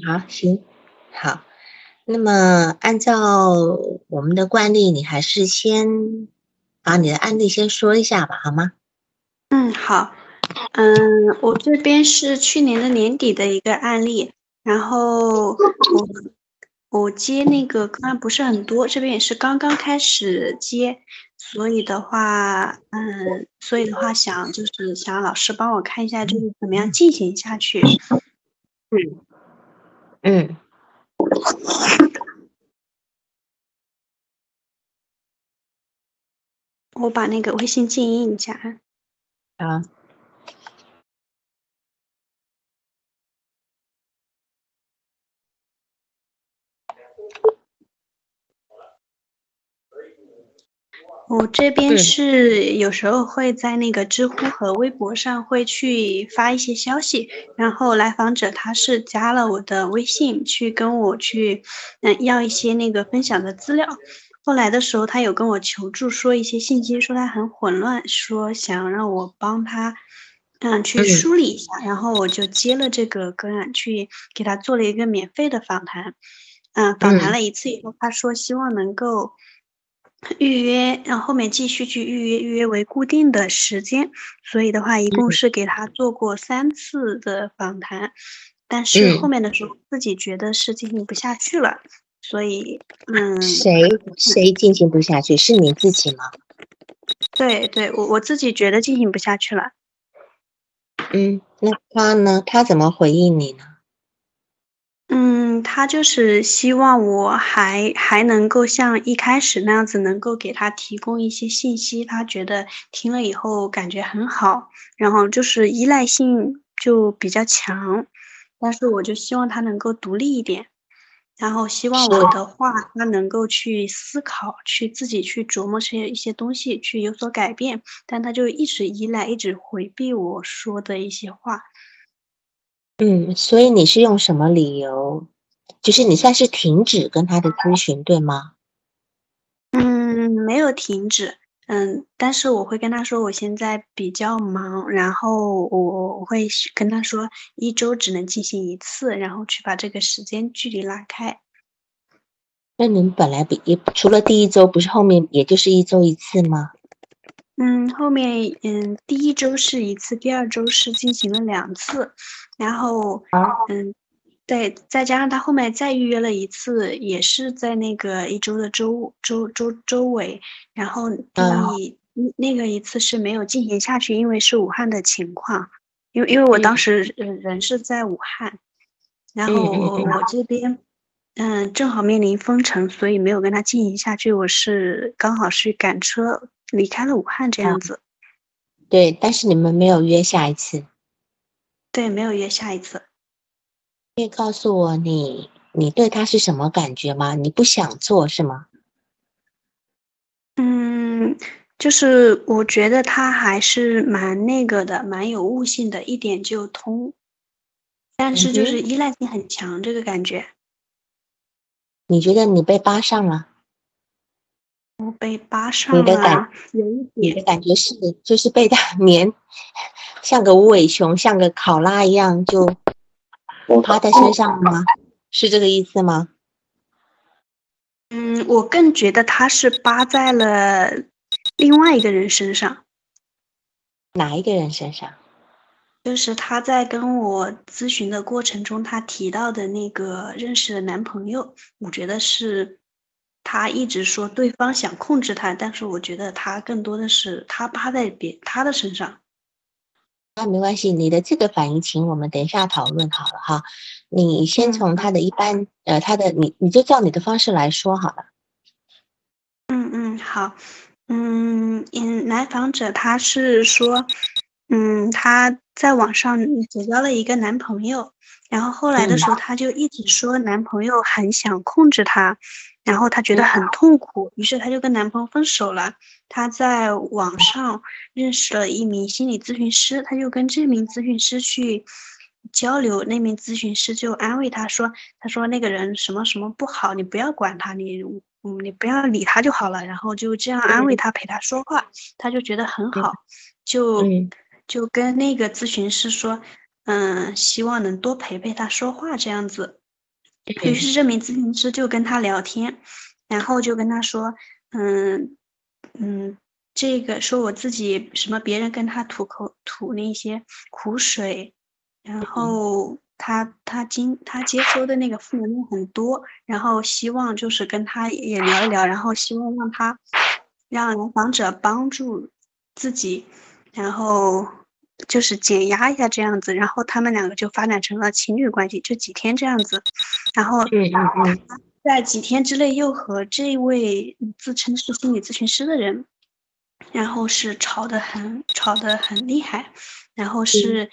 好，行，好。那么按照我们的惯例，你还是先把你的案例先说一下吧，好吗？嗯，好。嗯，我这边是去年的年底的一个案例，然后我我接那个个案不是很多，这边也是刚刚开始接，所以的话，嗯，所以的话想就是想让老师帮我看一下，就是怎么样进行下去。嗯嗯，我把那个微信静音一下啊。我这边是有时候会在那个知乎和微博上会去发一些消息，然后来访者他是加了我的微信去跟我去，嗯，要一些那个分享的资料。后来的时候他有跟我求助，说一些信息，说他很混乱，说想让我帮他，嗯，去梳理一下。然后我就接了这个个案，去给他做了一个免费的访谈。嗯，访谈了一次以后，他说希望能够。预约，然后后面继续去预约，预约为固定的时间。所以的话，一共是给他做过三次的访谈，但是后面的时候自己觉得是进行不下去了，所以，嗯，谁谁进行不下去？是你自己吗？对对，我我自己觉得进行不下去了。嗯，那他呢？他怎么回应你呢？嗯，他就是希望我还还能够像一开始那样子，能够给他提供一些信息。他觉得听了以后感觉很好，然后就是依赖性就比较强。但是我就希望他能够独立一点，然后希望我的话他能够去思考，去自己去琢磨些一些东西，去有所改变。但他就一直依赖，一直回避我说的一些话。嗯，所以你是用什么理由？就是你算是停止跟他的咨询，对吗？嗯，没有停止。嗯，但是我会跟他说，我现在比较忙，然后我我会跟他说，一周只能进行一次，然后去把这个时间距离拉开。那你们本来比除了第一周，不是后面也就是一周一次吗？嗯，后面嗯，第一周是一次，第二周是进行了两次，然后嗯，对，再加上他后面再预约了一次，也是在那个一周的周周周周围，然后第那个一次是没有进行下去，因为是武汉的情况，因为因为我当时人人是在武汉，然后我我这边嗯正好面临封城，所以没有跟他进行下去，我是刚好是赶车。离开了武汉这样子，对，但是你们没有约下一次，对，没有约下一次。可以告诉我你你对他是什么感觉吗？你不想做是吗？嗯，就是我觉得他还是蛮那个的，蛮有悟性的，一点就通，但是就是依赖性很强，这个感觉。你觉得你被扒上了？我被扒上了，你的感，你的感觉是就是被他 粘，像个无尾熊，像个考拉一样，就趴在身上吗？是这个意思吗？嗯，我更觉得他是扒在了另外一个人身上。哪一个人身上？就是他在跟我咨询的过程中，他提到的那个认识的男朋友，我觉得是。他一直说对方想控制他，但是我觉得他更多的是他扒在别他的身上。那没关系，你的这个反应，请我们等一下讨论好了哈。你先从他的一般，呃，他的你你就照你的方式来说好了。嗯嗯好，嗯嗯，来访者他是说，嗯，他在网上结交了一个男朋友，然后后来的时候他就一直说男朋友很想控制他。然后她觉得很痛苦，于是她就跟男朋友分手了。她在网上认识了一名心理咨询师，她就跟这名咨询师去交流。那名咨询师就安慰她说：“她说那个人什么什么不好，你不要管他，你嗯你不要理他就好了。”然后就这样安慰她，陪她说话，她就觉得很好，就就跟那个咨询师说：“嗯，希望能多陪陪他说话这样子。”于是这名咨询师就跟他聊天，然后就跟他说，嗯嗯，这个说我自己什么别人跟他吐口吐那些苦水，然后他他经他接收的那个负能量很多，然后希望就是跟他也聊一聊，然后希望让他让来访者帮助自己，然后。就是减压一下这样子，然后他们两个就发展成了情侣关系，就几天这样子，然后他在几天之内又和这位自称是心理咨询师的人，然后是吵得很吵得很厉害，然后是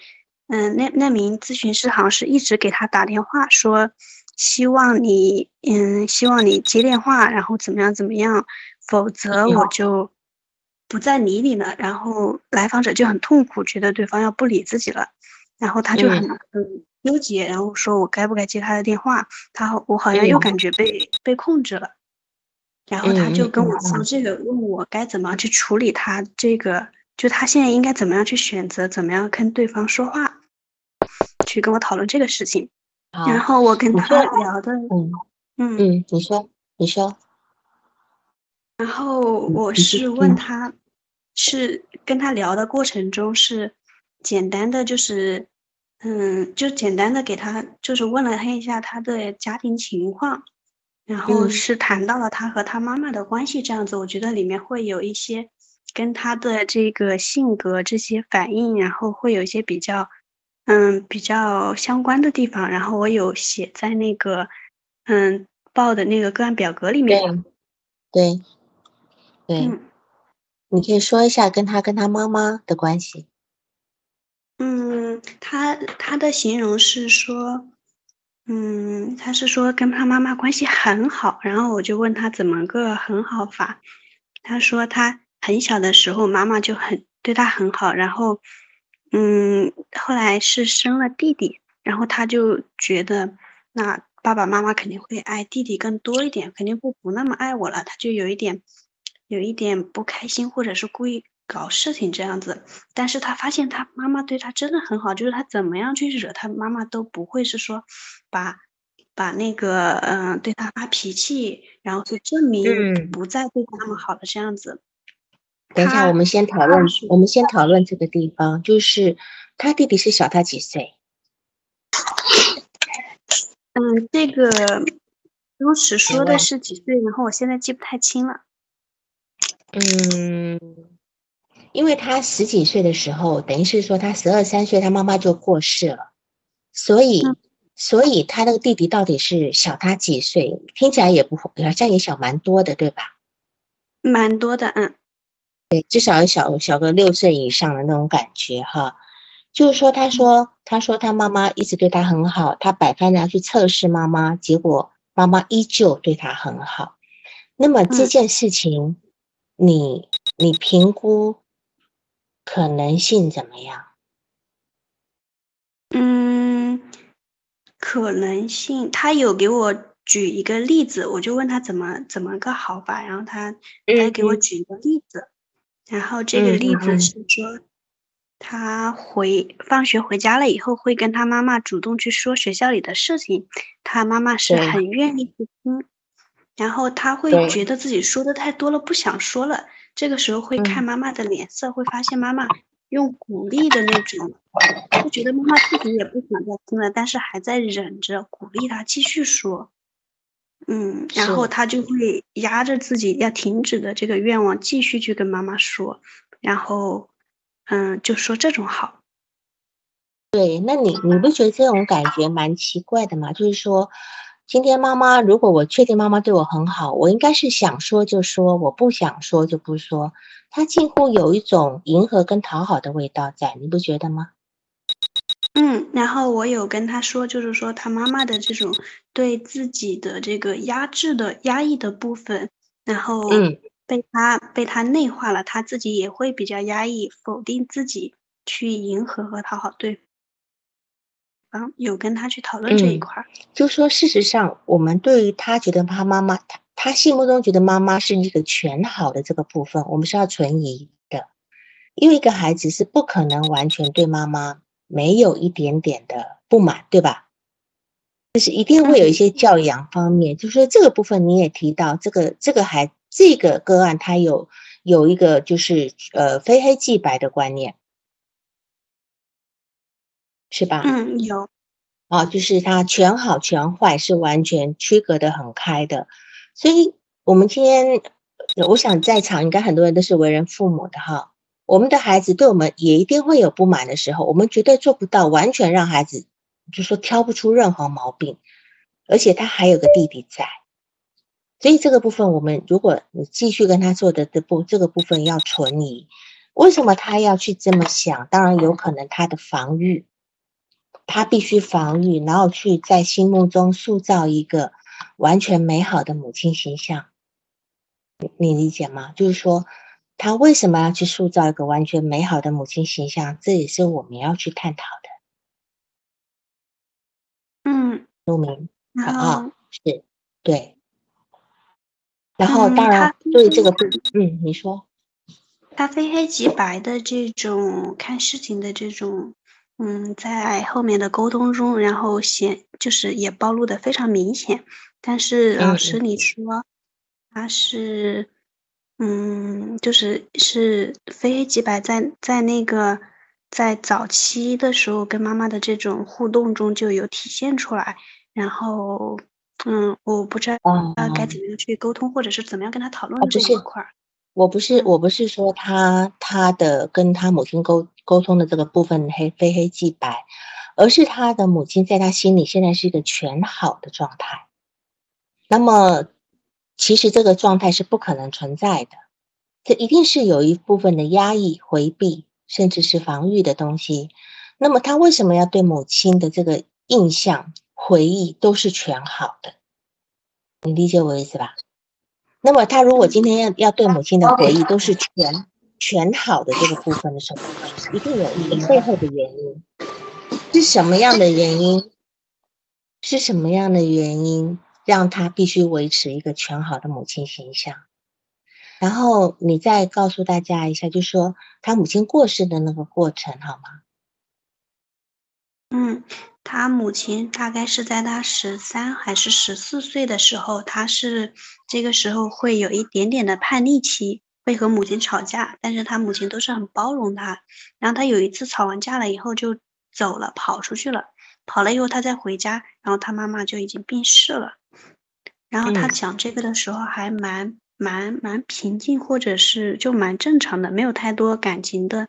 嗯那那名咨询师好像是一直给他打电话说，希望你嗯希望你接电话，然后怎么样怎么样，否则我就。不再理你了，然后来访者就很痛苦，觉得对方要不理自己了，然后他就很很纠结，然后说我该不该接他的电话？他我好像又感觉被被控制了，然后他就跟我说这个，问我该怎么去处理他这个，就他现在应该怎么样去选择，怎么样跟对方说话，去跟我讨论这个事情。然后我跟他聊的，嗯嗯，你说你说，然后我是问他。是跟他聊的过程中是简单的，就是嗯，就简单的给他就是问了他一下他的家庭情况，然后是谈到了他和他妈妈的关系这样子。我觉得里面会有一些跟他的这个性格这些反应，然后会有一些比较嗯比较相关的地方。然后我有写在那个嗯报的那个个案表格里面。对对对。你可以说一下跟他跟他妈妈的关系。嗯，他他的形容是说，嗯，他是说跟他妈妈关系很好。然后我就问他怎么个很好法，他说他很小的时候妈妈就很对他很好，然后，嗯，后来是生了弟弟，然后他就觉得那爸爸妈妈肯定会爱弟弟更多一点，肯定会不那么爱我了，他就有一点。有一点不开心，或者是故意搞事情这样子，但是他发现他妈妈对他真的很好，就是他怎么样去惹他妈妈都不会是说，把把那个嗯对他发脾气，然后去证明不再对他那么好的这样子。等一下，我们先讨论，我们先讨论这个地方，就是他弟弟是小他几岁？嗯，这个当时说的是几岁，然后我现在记不太清了。嗯，因为他十几岁的时候，等于是说他十二三岁，他妈妈就过世了，所以，所以他那个弟弟到底是小他几岁？听起来也不好像也小蛮多的，对吧？蛮多的，嗯，对，至少小小个六岁以上的那种感觉哈。就是说，他说，他说他妈妈一直对他很好，他百般的去测试妈妈，结果妈妈依旧对他很好。那么这件事情。你你评估可能性怎么样？嗯，可能性，他有给我举一个例子，我就问他怎么怎么个好法，然后他他给我举一个例子，然后这个例子是说，他回放学回家了以后，会跟他妈妈主动去说学校里的事情，他妈妈是很愿意去听。然后他会觉得自己说的太多了，不想说了。这个时候会看妈妈的脸色，会发现妈妈用鼓励的那种，就觉得妈妈自己也不想再听了，但是还在忍着鼓励他继续说。嗯，然后他就会压着自己要停止的这个愿望，继续去跟妈妈说。然后，嗯，就说这种好。对，那你你不觉得这种感觉蛮奇怪的吗？就是说。今天妈妈，如果我确定妈妈对我很好，我应该是想说就说，我不想说就不说。他近乎有一种迎合跟讨好的味道在，你不觉得吗？嗯，然后我有跟他说，就是说他妈妈的这种对自己的这个压制的压抑的部分，然后被他被他内化了，他自己也会比较压抑，否定自己，去迎合和讨好对。嗯，有跟他去讨论这一块儿，就说事实上，我们对于他觉得他妈妈，他他心目中觉得妈妈是一个全好的这个部分，我们是要存疑的，因为一个孩子是不可能完全对妈妈没有一点点的不满，对吧？就是一定会有一些教养方面，就是说这个部分你也提到，这个这个孩这个个案他有有一个就是呃非黑即白的观念，是吧？嗯，有。啊，就是他全好全坏是完全区隔的很开的，所以我们今天我想在场应该很多人都是为人父母的哈，我们的孩子对我们也一定会有不满的时候，我们绝对做不到完全让孩子就说挑不出任何毛病，而且他还有个弟弟在，所以这个部分我们如果你继续跟他做的这部这个部分要存疑，为什么他要去这么想？当然有可能他的防御。他必须防御，然后去在心目中塑造一个完全美好的母亲形象。你你理解吗？就是说，他为什么要去塑造一个完全美好的母亲形象？这也是我们要去探讨的。嗯，陆明，好啊，是，对。然后，当然，对这个不，嗯，你说，他非黑即白的这种看事情的这种。嗯，在后面的沟通中，然后显就是也暴露的非常明显。但是老师，你说他是，嗯，就是是非黑即白，在在那个在早期的时候跟妈妈的这种互动中就有体现出来。然后，嗯，我不知道该怎么样去沟通，或者是怎么样跟他讨论这一块儿。我不是我不是说他他的跟他母亲沟沟通的这个部分黑非黑即白，而是他的母亲在他心里现在是一个全好的状态。那么其实这个状态是不可能存在的，这一定是有一部分的压抑、回避，甚至是防御的东西。那么他为什么要对母亲的这个印象、回忆都是全好的？你理解我意思吧？那么他如果今天要要对母亲的回忆都是全全好的这个部分的时候，一定有一个背后的原因，是什么样的原因？是什么样的原因让他必须维持一个全好的母亲形象？然后你再告诉大家一下，就说他母亲过世的那个过程好吗？嗯。他母亲大概是在他十三还是十四岁的时候，他是这个时候会有一点点的叛逆期，会和母亲吵架，但是他母亲都是很包容他。然后他有一次吵完架了以后就走了，跑出去了。跑了以后他再回家，然后他妈妈就已经病逝了。然后他讲这个的时候还蛮蛮蛮平静，或者是就蛮正常的，没有太多感情的。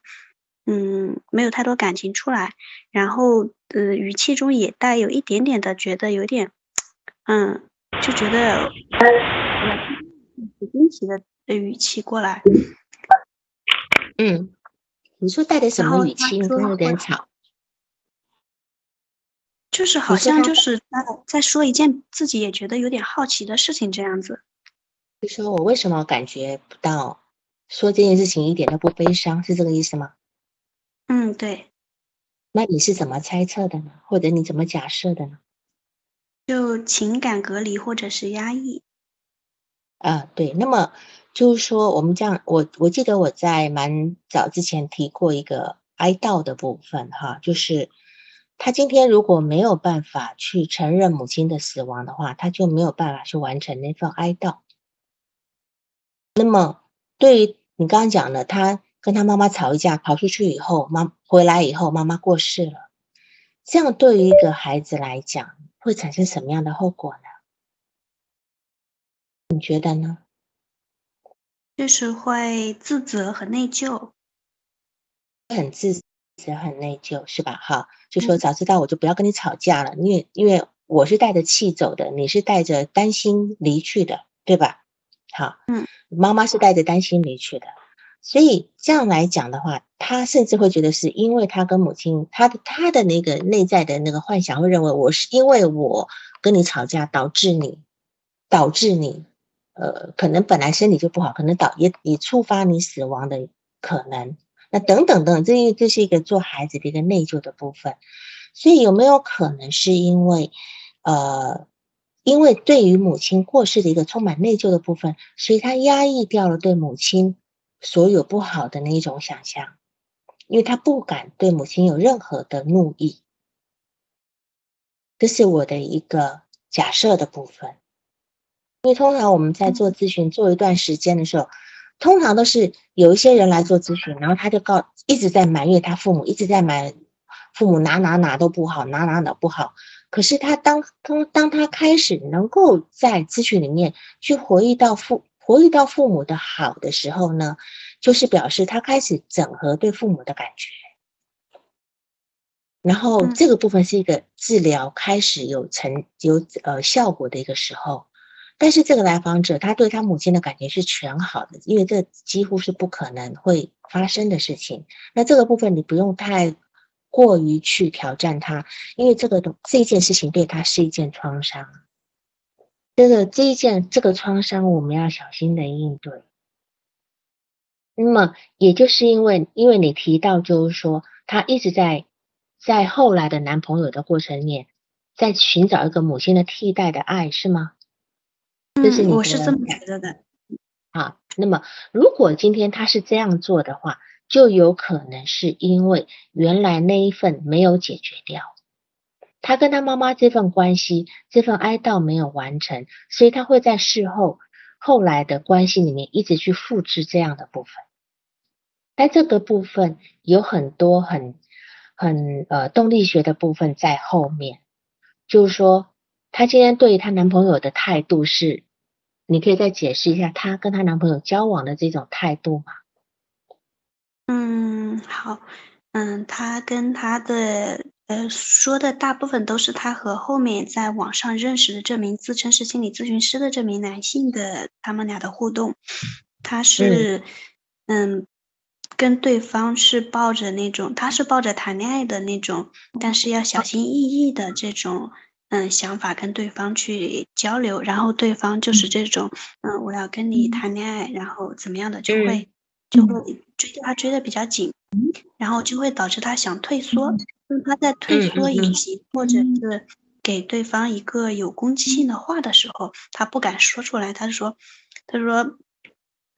嗯，没有太多感情出来，然后呃，语气中也带有一点点的觉得有点，嗯，就觉得挺惊奇的语气过来。嗯，你说带的什么语气？有点吵。就是好像就是在在说一件自己也觉得有点好奇的事情这样子。就说我为什么感觉不到说这件事情一点都不悲伤，是这个意思吗？嗯，对。那你是怎么猜测的呢？或者你怎么假设的呢？就情感隔离或者是压抑。啊，对。那么就是说，我们这样，我我记得我在蛮早之前提过一个哀悼的部分，哈，就是他今天如果没有办法去承认母亲的死亡的话，他就没有办法去完成那份哀悼。那么对于你刚刚讲的，他。跟他妈妈吵一架，跑出去以后，妈回来以后，妈妈过世了。这样对于一个孩子来讲，会产生什么样的后果呢？你觉得呢？就是会自责和内疚，很自责、很内疚，是吧？哈，就说早知道我就不要跟你吵架了，因为因为我是带着气走的，你是带着担心离去的，对吧？好，嗯，妈妈是带着担心离去的。所以这样来讲的话，他甚至会觉得是因为他跟母亲，他的他的那个内在的那个幻想会认为我是因为我跟你吵架导致你，导致你，呃，可能本来身体就不好，可能导也也触发你死亡的可能，那等等等，这这是一个做孩子的一个内疚的部分。所以有没有可能是因为，呃，因为对于母亲过世的一个充满内疚的部分，所以他压抑掉了对母亲。所有不好的那一种想象，因为他不敢对母亲有任何的怒意，这是我的一个假设的部分。因为通常我们在做咨询做一段时间的时候，通常都是有一些人来做咨询，然后他就告一直在埋怨他父母，一直在埋父母哪哪哪都不好，哪哪哪不好。可是他当当当他开始能够在咨询里面去回忆到父回忆到父母的好的时候呢，就是表示他开始整合对父母的感觉，然后这个部分是一个治疗开始有成有呃效果的一个时候。但是这个来访者他对他母亲的感觉是全好的，因为这几乎是不可能会发生的事情。那这个部分你不用太。过于去挑战他，因为这个东这件事情对他是一件创伤，这个这一件这个创伤我们要小心的应对。那么也就是因为因为你提到就是说他一直在在后来的男朋友的过程里，在寻找一个母亲的替代的爱是吗？嗯，我是这么觉得的。啊，那么如果今天他是这样做的话。就有可能是因为原来那一份没有解决掉，他跟他妈妈这份关系、这份哀悼没有完成，所以他会在事后后来的关系里面一直去复制这样的部分。但这个部分有很多很很呃动力学的部分在后面，就是说她今天对她男朋友的态度是，你可以再解释一下她跟她男朋友交往的这种态度吗？嗯，好，嗯，她跟她的呃说的大部分都是她和后面在网上认识的这名自称是心理咨询师的这名男性的他们俩的互动，她是嗯跟对方是抱着那种他是抱着谈恋爱的那种，但是要小心翼翼的这种嗯想法跟对方去交流，然后对方就是这种嗯我要跟你谈恋爱，然后怎么样的就会。就会追他追的比较紧，然后就会导致他想退缩。当他在退缩以及或者是给对方一个有攻击性的话的时候，他不敢说出来。他说：“他说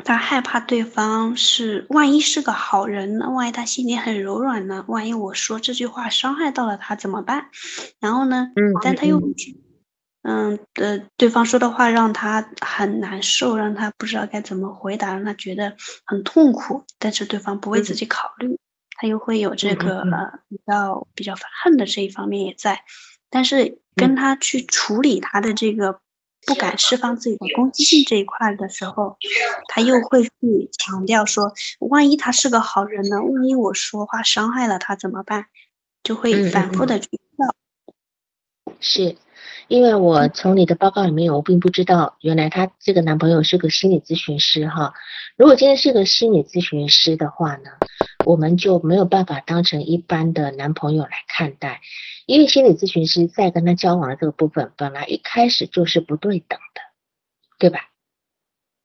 他害怕对方是万一是个好人呢？万一他心里很柔软呢？万一我说这句话伤害到了他怎么办？”然后呢？但他又。嗯呃，对方说的话让他很难受，让他不知道该怎么回答，让他觉得很痛苦。但是对方不为自己考虑，他又会有这个呃比较比较恨的这一方面也在。但是跟他去处理他的这个不敢释放自己的攻击性这一块的时候，他又会去强调说，万一他是个好人呢？万一我说话伤害了他怎么办？就会反复的去跳。是。因为我从你的报告里面，我并不知道原来她这个男朋友是个心理咨询师哈。如果今天是个心理咨询师的话呢，我们就没有办法当成一般的男朋友来看待，因为心理咨询师在跟他交往的这个部分，本来一开始就是不对等的，对吧？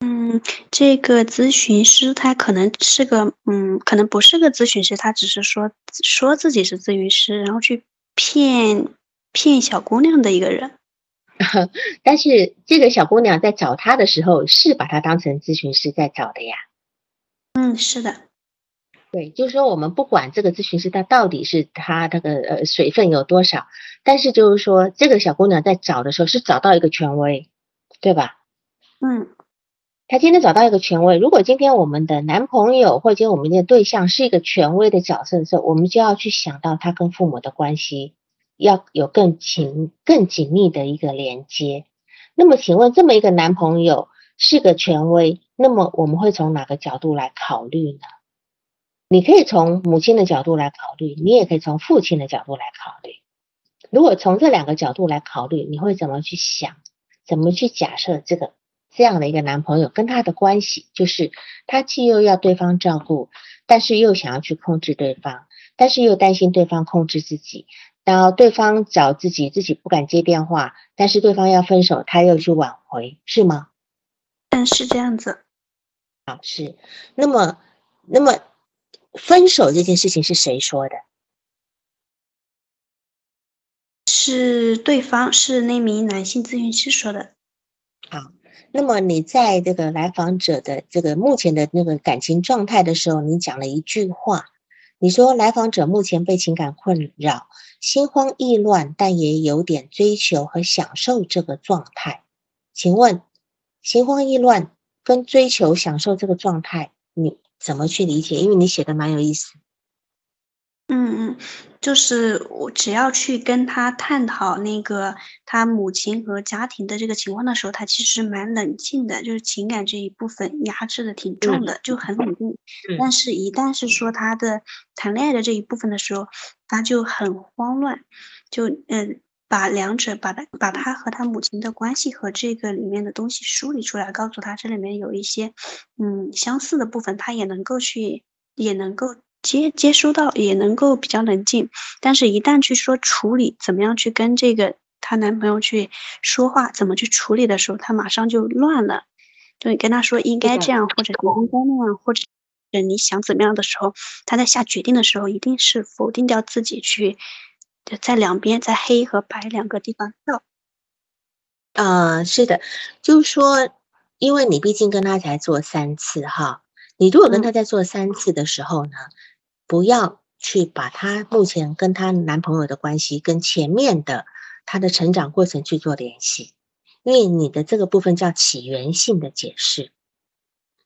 嗯，这个咨询师他可能是个，嗯，可能不是个咨询师，他只是说说自己是咨询师，然后去骗。骗小姑娘的一个人，但是这个小姑娘在找他的时候是把他当成咨询师在找的呀。嗯，是的，对，就是说我们不管这个咨询师他到底是他那个呃水分有多少，但是就是说这个小姑娘在找的时候是找到一个权威，对吧？嗯，她今天找到一个权威，如果今天我们的男朋友或者我们的对象是一个权威的角色的时候，我们就要去想到他跟父母的关系。要有更紧、更紧密的一个连接。那么，请问这么一个男朋友是个权威，那么我们会从哪个角度来考虑呢？你可以从母亲的角度来考虑，你也可以从父亲的角度来考虑。如果从这两个角度来考虑，你会怎么去想？怎么去假设这个这样的一个男朋友跟他的关系？就是他既又要对方照顾，但是又想要去控制对方，但是又担心对方控制自己。然后对方找自己，自己不敢接电话，但是对方要分手，他又去挽回，是吗？嗯，是这样子。好，是。那么，那么分手这件事情是谁说的？是对方，是那名男性咨询师说的。好，那么你在这个来访者的这个目前的那个感情状态的时候，你讲了一句话，你说来访者目前被情感困扰，心慌意乱，但也有点追求和享受这个状态。请问，心慌意乱跟追求享受这个状态，你怎么去理解？因为你写的蛮有意思。嗯嗯，就是我只要去跟他探讨那个他母亲和家庭的这个情况的时候，他其实蛮冷静的，就是情感这一部分压制的挺重的，就很冷静。但是，一旦是说他的谈恋爱的这一部分的时候，他就很慌乱，就嗯，把两者把他把他和他母亲的关系和这个里面的东西梳理出来，告诉他这里面有一些嗯相似的部分，他也能够去也能够。接接收到也能够比较冷静，但是，一旦去说处理，怎么样去跟这个她男朋友去说话，怎么去处理的时候，她马上就乱了。对你跟他说应该这样，或者应该那样，或者你想怎么样的时候，他在下决定的时候，一定是否定掉自己去在两边，在黑和白两个地方跳。呃，是的，就是说，因为你毕竟跟他才做三次哈。你如果跟他在做三次的时候呢，不要去把他目前跟他男朋友的关系跟前面的他的成长过程去做联系，因为你的这个部分叫起源性的解释。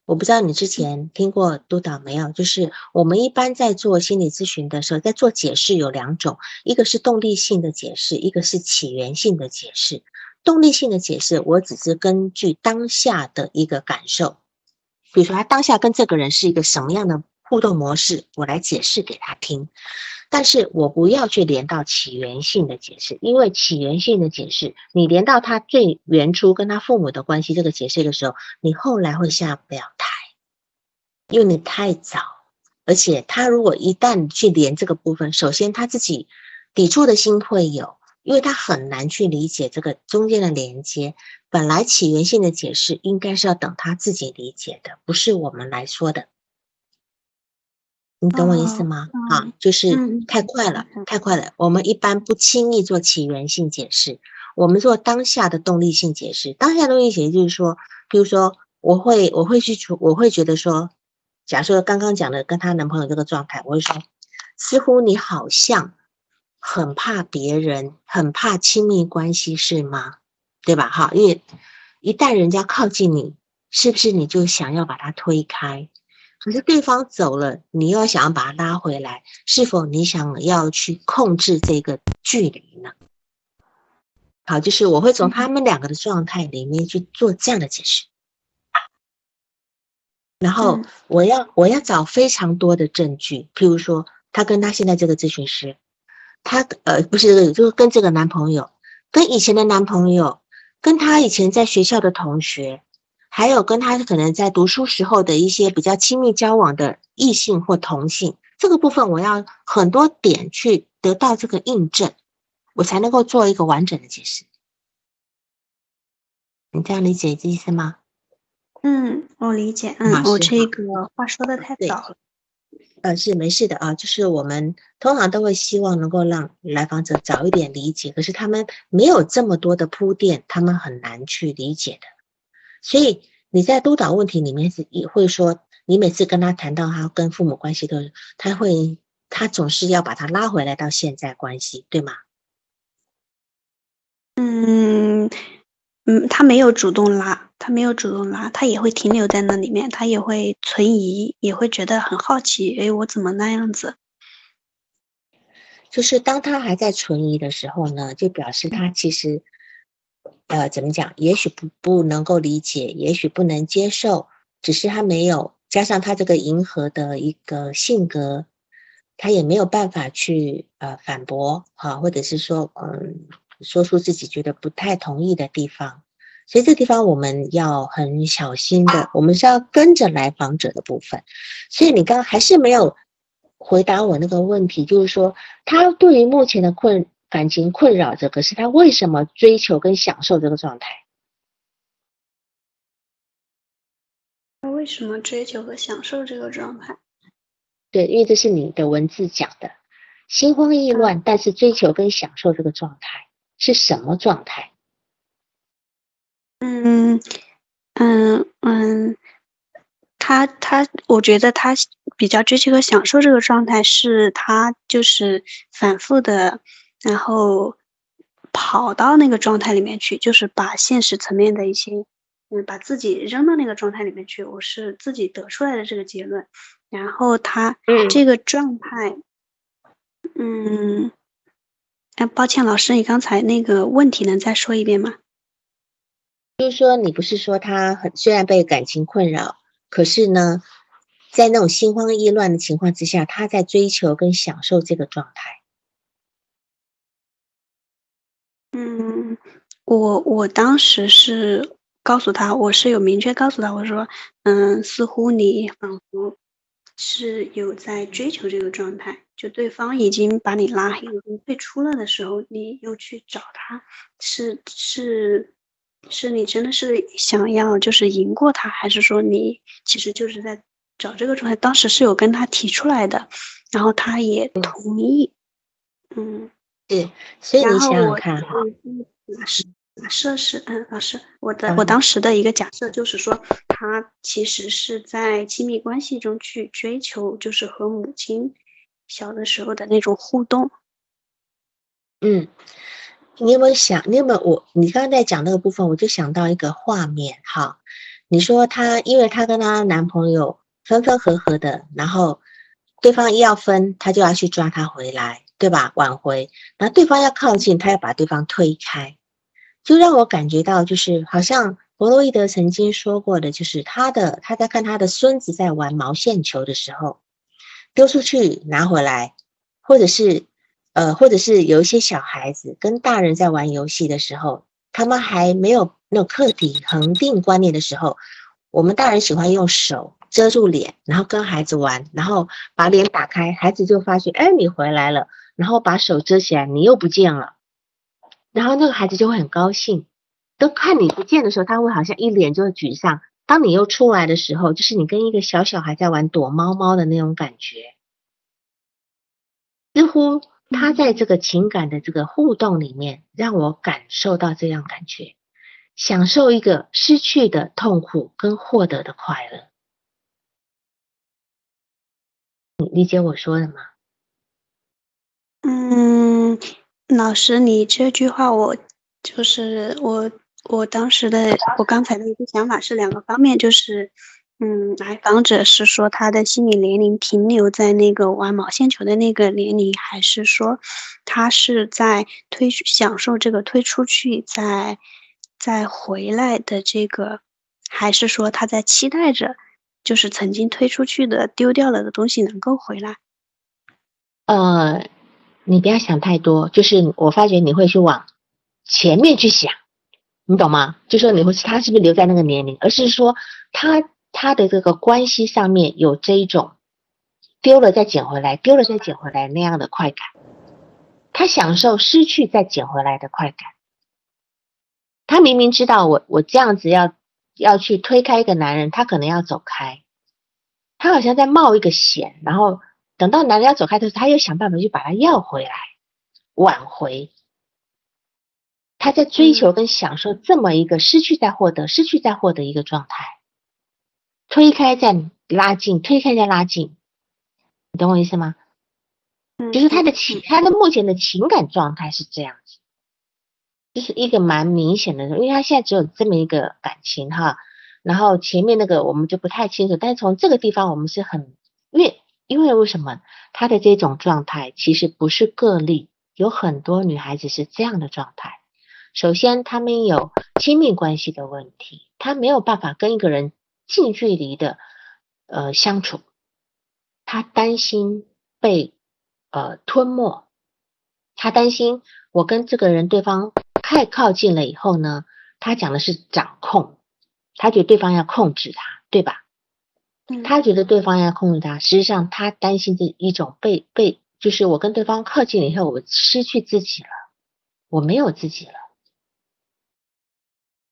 我不知道你之前听过督导没有？就是我们一般在做心理咨询的时候，在做解释有两种，一个是动力性的解释，一个是起源性的解释。动力性的解释，我只是根据当下的一个感受。比如说，他当下跟这个人是一个什么样的互动模式，我来解释给他听。但是我不要去连到起源性的解释，因为起源性的解释，你连到他最原初跟他父母的关系这个解释的时候，你后来会下不了台，因为你太早。而且他如果一旦去连这个部分，首先他自己抵触的心会有。因为他很难去理解这个中间的连接，本来起源性的解释应该是要等他自己理解的，不是我们来说的。你懂我意思吗？啊，就是太快了，太快了。我们一般不轻易做起源性解释，我们做当下的动力性解释。当下动力解释就是说，比如说，我会我会去处，我会觉得说，假设刚刚讲的跟她男朋友这个状态，我会说，似乎你好像。很怕别人，很怕亲密关系，是吗？对吧？哈，因为一旦人家靠近你，是不是你就想要把他推开？可是对方走了，你又想要把他拉回来，是否你想要去控制这个距离呢？好，就是我会从他们两个的状态里面去做这样的解释，然后我要我要找非常多的证据，譬如说他跟他现在这个咨询师。他呃不是，就是跟这个男朋友，跟以前的男朋友，跟他以前在学校的同学，还有跟他可能在读书时候的一些比较亲密交往的异性或同性，这个部分我要很多点去得到这个印证，我才能够做一个完整的解释。你这样理解这意思吗？嗯，我理解。嗯，我这个话说的太早了。呃，是没事的啊，就是我们通常都会希望能够让来访者早一点理解，可是他们没有这么多的铺垫，他们很难去理解的。所以你在督导问题里面是也会说，你每次跟他谈到他跟父母关系的，他会他总是要把他拉回来到现在关系，对吗？嗯。嗯，他没有主动拉，他没有主动拉，他也会停留在那里面，他也会存疑，也会觉得很好奇，哎，我怎么那样子？就是当他还在存疑的时候呢，就表示他其实，呃，怎么讲？也许不不能够理解，也许不能接受，只是他没有加上他这个迎合的一个性格，他也没有办法去呃反驳哈，或者是说嗯。说出自己觉得不太同意的地方，所以这地方我们要很小心的，我们是要跟着来访者的部分。所以你刚刚还是没有回答我那个问题，就是说他对于目前的困感情困扰着，可是他为什么追求跟享受这个状态？他为什么追求和享受这个状态？对，因为这是你的文字讲的，心慌意乱，但是追求跟享受这个状态。是什么状态？嗯嗯嗯，他他，我觉得他比较追求和享受这个状态，是他就是反复的，然后跑到那个状态里面去，就是把现实层面的一些，嗯，把自己扔到那个状态里面去。我是自己得出来的这个结论。然后他这个状态，嗯，哎，抱歉，老师，你刚才那个问题能再说一遍吗？就是说，你不是说他很虽然被感情困扰。可是呢，在那种心慌意乱的情况之下，他在追求跟享受这个状态。我我当时是告诉他，我是有明确告诉他，我说，嗯，似乎你仿佛是有在追求这个状态，就对方已经把你拉黑，已经退出了的时候，你又去找他，是是。是你真的是想要就是赢过他，还是说你其实就是在找这个状态？当时是有跟他提出来的，然后他也同意。嗯，对，所以你想想看哈，假设假设是嗯，老师，我的我当时的一个假设就是说，他其实是在亲密关系中去追求，就是和母亲小的时候的那种互动。嗯。你有没有想？你有没有我？你刚刚在讲那个部分，我就想到一个画面哈。你说她，因为她跟她男朋友分分合合的，然后对方一要分，她就要去抓他回来，对吧？挽回。然后对方要靠近，她要把对方推开，就让我感觉到，就是好像弗洛伊德曾经说过的，就是他的他在看他的孙子在玩毛线球的时候，丢出去拿回来，或者是。呃，或者是有一些小孩子跟大人在玩游戏的时候，他们还没有那种客体恒定观念的时候，我们大人喜欢用手遮住脸，然后跟孩子玩，然后把脸打开，孩子就发现，哎，你回来了，然后把手遮起来，你又不见了，然后那个孩子就会很高兴，都看你不见的时候，他会好像一脸就沮丧。当你又出来的时候，就是你跟一个小小孩在玩躲猫猫的那种感觉，似乎。他在这个情感的这个互动里面，让我感受到这样感觉，享受一个失去的痛苦跟获得的快乐。你理解我说的吗？嗯，老师，你这句话我就是我我当时的我刚才的一个想法是两个方面，就是。嗯，来访者是说他的心理年龄停留在那个玩毛线球的那个年龄，还是说他是在推享受这个推出去再再回来的这个，还是说他在期待着就是曾经推出去的丢掉了的东西能够回来？呃，你不要想太多，就是我发觉你会去往前面去想，你懂吗？就说你会他是不是留在那个年龄，而是说他。他的这个关系上面有这一种丢了再捡回来，丢了再捡回来那样的快感，他享受失去再捡回来的快感。他明明知道我我这样子要要去推开一个男人，他可能要走开，他好像在冒一个险，然后等到男人要走开的时候，他又想办法去把他要回来，挽回。他在追求跟享受这么一个失去再获得、失去再获得一个状态。推开再拉近，推开再拉近，你懂我意思吗？就是他的情，他的目前的情感状态是这样子，就是一个蛮明显的，因为他现在只有这么一个感情哈，然后前面那个我们就不太清楚，但是从这个地方我们是很，因为因为为什么他的这种状态其实不是个例，有很多女孩子是这样的状态。首先，他们有亲密关系的问题，他没有办法跟一个人。近距离的呃相处，他担心被呃吞没，他担心我跟这个人对方太靠近了以后呢，他讲的是掌控，他觉得对方要控制他，对吧？他觉得对方要控制他，实际上他担心这一种被被，就是我跟对方靠近了以后，我失去自己了，我没有自己了，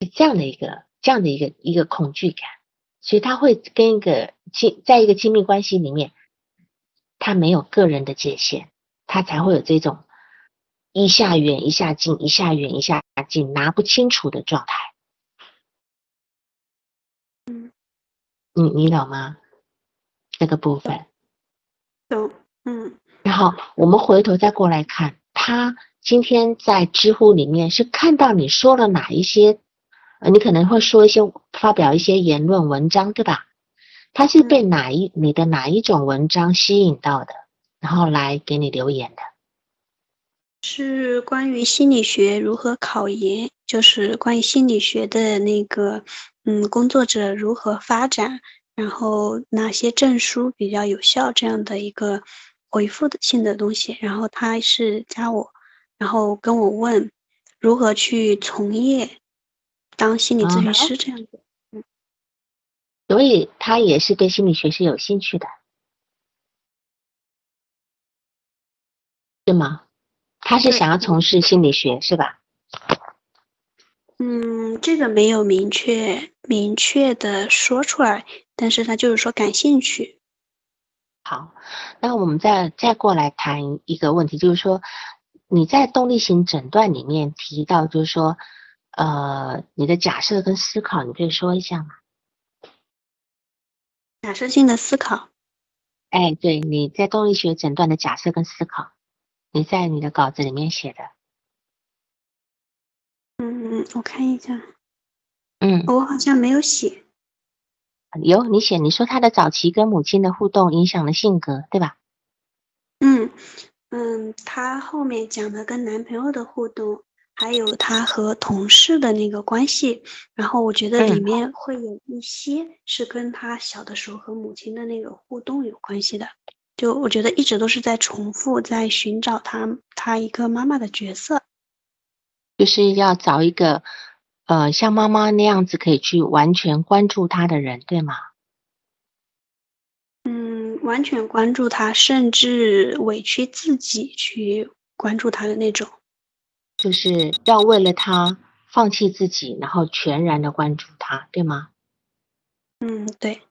是这样的一个这样的一个一个恐惧感。所以他会跟一个亲，在一个亲密关系里面，他没有个人的界限，他才会有这种一下远一下近，一下远一下近，拿不清楚的状态。你你懂吗？这个部分。懂，嗯。然后我们回头再过来看，他今天在知乎里面是看到你说了哪一些，呃，你可能会说一些发表一些言论文章，对吧？他是被哪一你的哪一种文章吸引到的，然后来给你留言的？是关于心理学如何考研，就是关于心理学的那个，嗯，工作者如何发展，然后哪些证书比较有效这样的一个。回复的性的东西，然后他是加我，然后跟我问如何去从业当心理咨询师这样子，嗯，所以他也是对心理学是有兴趣的，是吗？他是想要从事心理学是吧？嗯，这个没有明确明确的说出来，但是他就是说感兴趣。好，那我们再再过来谈一个问题，就是说你在动力型诊断里面提到，就是说，呃，你的假设跟思考，你可以说一下吗？假设性的思考。哎，对，你在动力学诊断的假设跟思考，你在你的稿子里面写的。嗯，我看一下。嗯，我好像没有写。有你写，你说他的早期跟母亲的互动影响了性格，对吧？嗯嗯，他后面讲的跟男朋友的互动，还有他和同事的那个关系，然后我觉得里面会有一些是跟他小的时候和母亲的那个互动有关系的，就我觉得一直都是在重复，在寻找他他一个妈妈的角色，就是要找一个。呃，像妈妈那样子可以去完全关注他的人，对吗？嗯，完全关注他，甚至委屈自己去关注他的那种，就是要为了他放弃自己，然后全然的关注他，对吗？嗯，对。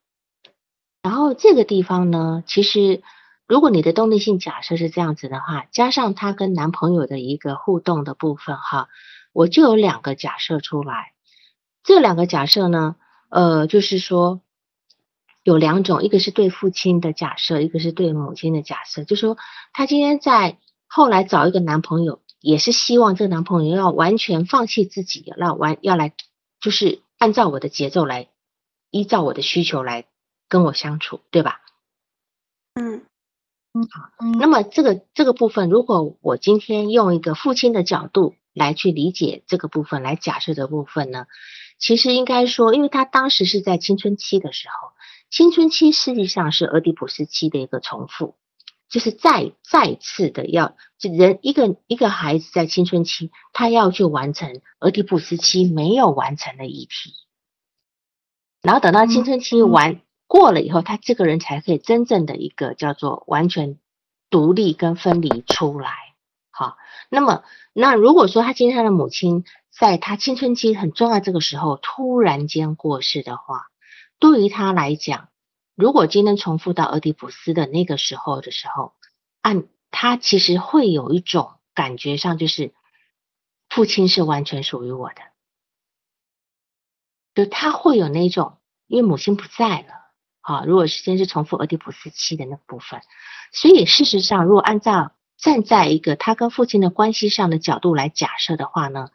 然后这个地方呢，其实如果你的动力性假设是这样子的话，加上她跟男朋友的一个互动的部分，哈。我就有两个假设出来，这两个假设呢，呃，就是说有两种，一个是对父亲的假设，一个是对母亲的假设。就说她今天在后来找一个男朋友，也是希望这个男朋友要完全放弃自己，要完要来，就是按照我的节奏来，依照我的需求来跟我相处，对吧？嗯嗯好，那么这个这个部分，如果我今天用一个父亲的角度。来去理解这个部分，来假设的部分呢？其实应该说，因为他当时是在青春期的时候，青春期实际上是俄狄浦斯期的一个重复，就是再再次的要，人一个一个孩子在青春期，他要去完成俄狄浦斯期没有完成的议题，然后等到青春期完过了以后，他这个人才可以真正的一个叫做完全独立跟分离出来。好，那么。那如果说他今天他的母亲在他青春期很重要这个时候突然间过世的话，对于他来讲，如果今天重复到俄狄浦斯的那个时候的时候，按他其实会有一种感觉上就是父亲是完全属于我的，就他会有那种因为母亲不在了，啊，如果时间是重复俄狄浦斯期的那部分，所以事实上如果按照站在一个他跟父亲的关系上的角度来假设的话呢，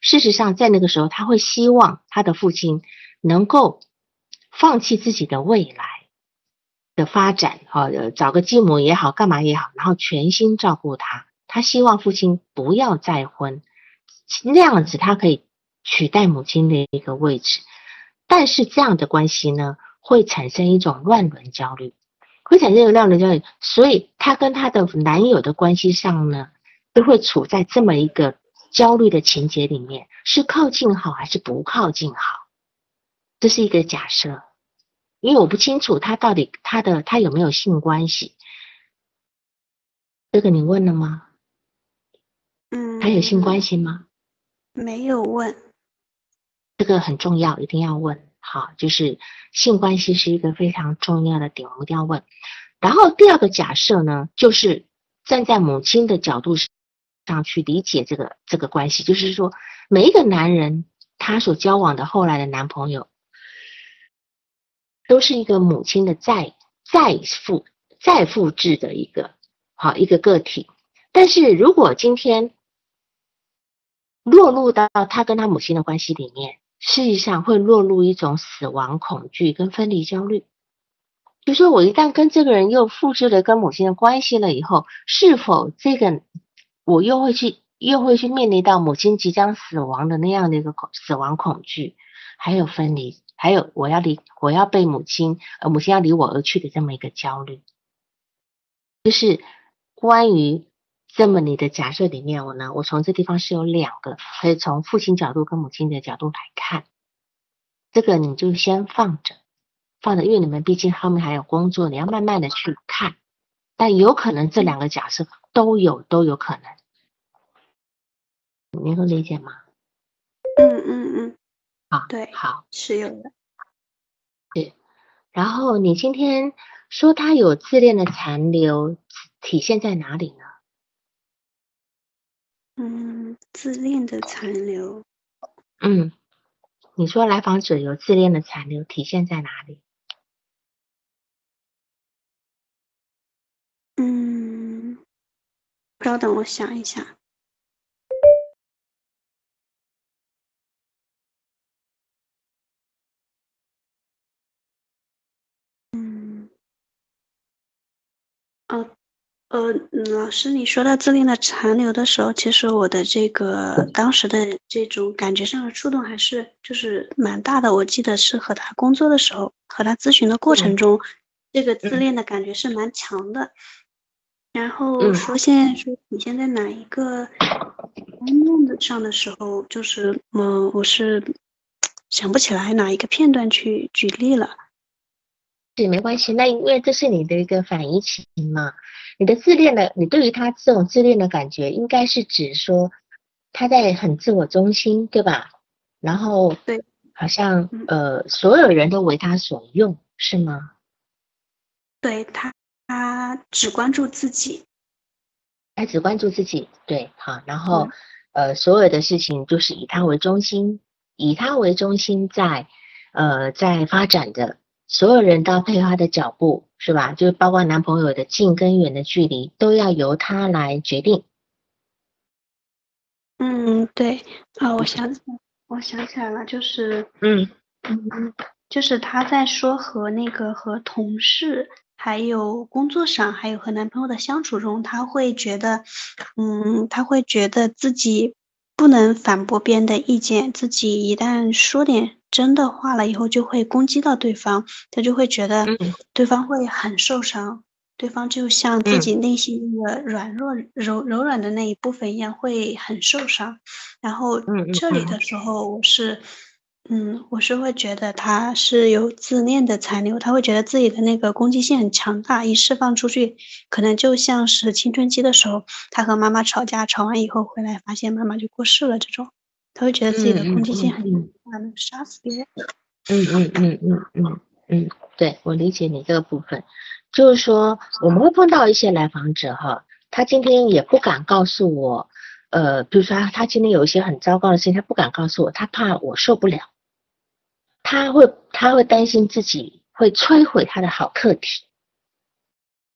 事实上在那个时候他会希望他的父亲能够放弃自己的未来的发展，哈，找个继母也好，干嘛也好，然后全心照顾他。他希望父亲不要再婚，那样子他可以取代母亲的一个位置。但是这样的关系呢，会产生一种乱伦焦虑。会产生一个乱伦焦虑，所以她跟她的男友的关系上呢，都会处在这么一个焦虑的情节里面，是靠近好还是不靠近好？这是一个假设，因为我不清楚他到底他的他有没有性关系，这个你问了吗？嗯，他有性关系吗？没有问，这个很重要，一定要问。好，就是性关系是一个非常重要的点，我们一定要问。然后第二个假设呢，就是站在母亲的角度上去理解这个这个关系，就是说每一个男人他所交往的后来的男朋友，都是一个母亲的再再复再复制的一个好一个个体。但是如果今天落入到他跟他母亲的关系里面，事实上会落入一种死亡恐惧跟分离焦虑。就说我一旦跟这个人又复制了跟母亲的关系了以后，是否这个我又会去又会去面临到母亲即将死亡的那样的一个恐死亡恐惧，还有分离，还有我要离我要被母亲呃母亲要离我而去的这么一个焦虑，就是关于这么你的假设里面，我呢我从这地方是有两个可以从父亲角度跟母亲的角度来看，这个你就先放着。放着，因为你们毕竟后面还有工作，你要慢慢的去看，但有可能这两个假设都有都有可能，你能理解吗？嗯嗯嗯，啊，对，好，是有的，是。然后你今天说他有自恋的残留，体现在哪里呢？嗯，自恋的残留，嗯，你说来访者有自恋的残留，体现在哪里？嗯，稍等，我想一下。呃，老师，你说到自恋的残留的时候，其实我的这个当时的这种感觉上的触动还是就是蛮大的。我记得是和他工作的时候，和他咨询的过程中，这个自恋的感觉是蛮强的。然后说现在说体现在哪一个方面上的时候，就是嗯，我是想不起来哪一个片段去举例了。是没关系，那因为这是你的一个反移情嘛，你的自恋的，你对于他这种自恋的感觉，应该是指说他在很自我中心，对吧？然后对，好像呃，所有人都为他所用，是吗？对他。他只关注自己，他只关注自己，对，好，然后呃，所有的事情就是以他为中心，以他为中心在呃在发展的，所有人都要配合他的脚步，是吧？就是包括男朋友的近跟远的距离，都要由他来决定。嗯，对，啊，我想起，我想起来了，就是嗯嗯，就是他在说和那个和同事。还有工作上，还有和男朋友的相处中，他会觉得，嗯，他会觉得自己不能反驳别人的意见，自己一旦说点真的话了以后，就会攻击到对方，他就会觉得对方会很受伤，对方就像自己内心那个软弱、柔柔软的那一部分一样，会很受伤。然后这里的时候，我是。嗯，我是会觉得他是有自恋的残留，他会觉得自己的那个攻击性很强大，一释放出去，可能就像是青春期的时候，他和妈妈吵架，吵完以后回来发现妈妈就过世了这种，他会觉得自己的攻击性很大，能杀死别人。嗯嗯嗯嗯嗯嗯，对我理解你这个部分，就是说我们会碰到一些来访者哈，他今天也不敢告诉我，呃，比如说他今天有一些很糟糕的事情，他不敢告诉我，他怕我受不了。他会，他会担心自己会摧毁他的好客体，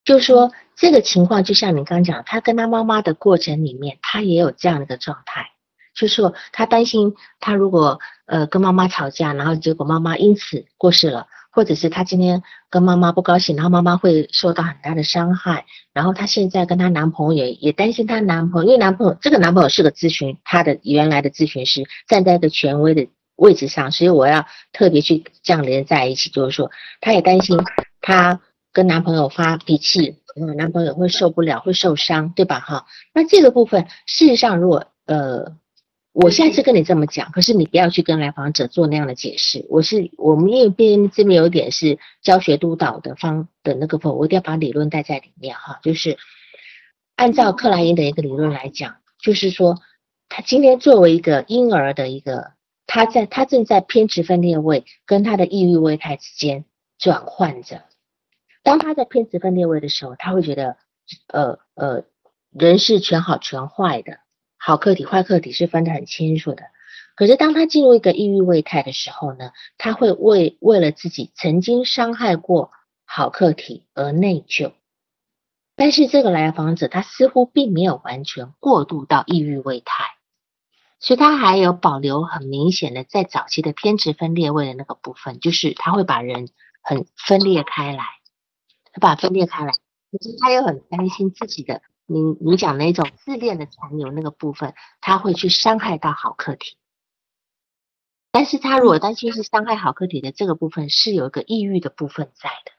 就说这个情况，就像你刚讲，他跟他妈妈的过程里面，他也有这样的一个状态，就是说他担心他如果呃跟妈妈吵架，然后结果妈妈因此过世了，或者是他今天跟妈妈不高兴，然后妈妈会受到很大的伤害，然后他现在跟他男朋友也也担心他男朋友，因为男朋友这个男朋友是个咨询他的原来的咨询师，站在一个权威的。位置上，所以我要特别去这样连在一起，就是说，她也担心她跟男朋友发脾气，嗯，男朋友会受不了，会受伤，对吧？哈，那这个部分，事实上，如果呃，我下次跟你这么讲，可是你不要去跟来访者做那样的解释。我是我们因为边这边有点是教学督导的方的那个部分，我一定要把理论带在里面哈，就是按照克莱因的一个理论来讲，就是说，他今天作为一个婴儿的一个。他在他正在偏执分裂位跟他的抑郁位态之间转换着。当他在偏执分裂位的时候，他会觉得，呃呃，人是全好全坏的，好客体坏客体是分得很清楚的。可是当他进入一个抑郁位态的时候呢，他会为为了自己曾经伤害过好客体而内疚。但是这个来访者他似乎并没有完全过渡到抑郁位态，所以他还有保留很明显的在早期的偏执分裂位的那个部分，就是他会把人很分裂开来，他把分裂开来，可是他又很担心自己的。你你讲那种自恋的残留那个部分，他会去伤害到好客体。但是他如果担心是伤害好客体的这个部分，是有一个抑郁的部分在的。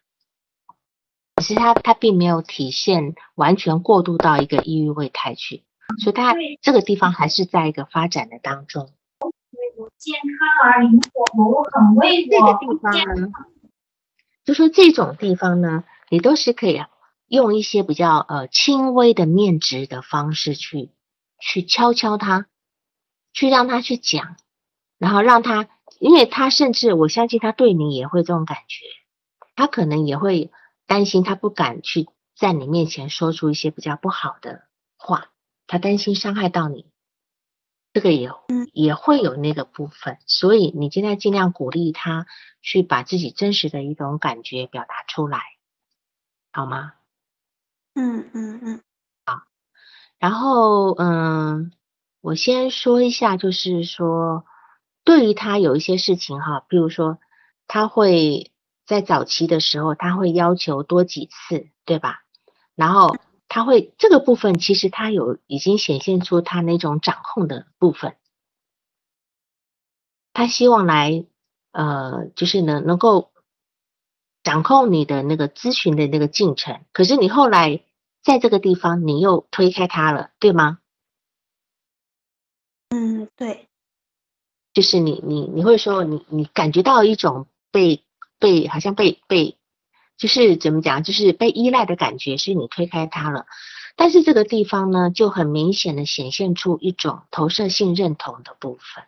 可是他他并没有体现完全过渡到一个抑郁位态去，所以他这个地方还是在一个发展的当中。健康而灵活，很为这个地方呢，就说这种地方呢，你都是可以。用一些比较呃轻微的面值的方式去去敲敲他，去让他去讲，然后让他，因为他甚至我相信他对你也会这种感觉，他可能也会担心，他不敢去在你面前说出一些比较不好的话，他担心伤害到你，这个也也会有那个部分，所以你现在尽量鼓励他去把自己真实的一种感觉表达出来，好吗？嗯嗯嗯，好，然后嗯，我先说一下，就是说，对于他有一些事情哈，比如说他会在早期的时候，他会要求多几次，对吧？然后他会这个部分，其实他有已经显现出他那种掌控的部分，他希望来呃，就是能能够掌控你的那个咨询的那个进程，可是你后来。在这个地方，你又推开他了，对吗？嗯，对。就是你，你，你会说，你，你感觉到一种被，被，好像被，被，就是怎么讲，就是被依赖的感觉，是你推开他了。但是这个地方呢，就很明显的显现出一种投射性认同的部分，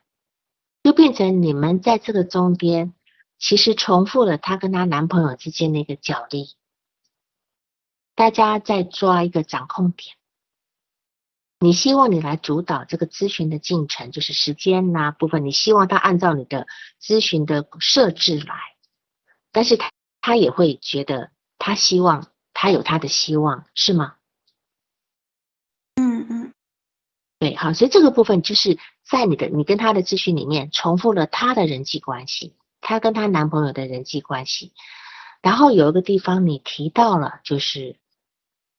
就变成你们在这个中间，其实重复了她跟她男朋友之间的一个角力。大家在抓一个掌控点，你希望你来主导这个咨询的进程，就是时间呐部分，你希望他按照你的咨询的设置来，但是他他也会觉得他希望他有他的希望，是吗？嗯嗯，对，好，所以这个部分就是在你的你跟他的咨询里面重复了他的人际关系，他跟她男朋友的人际关系，然后有一个地方你提到了，就是。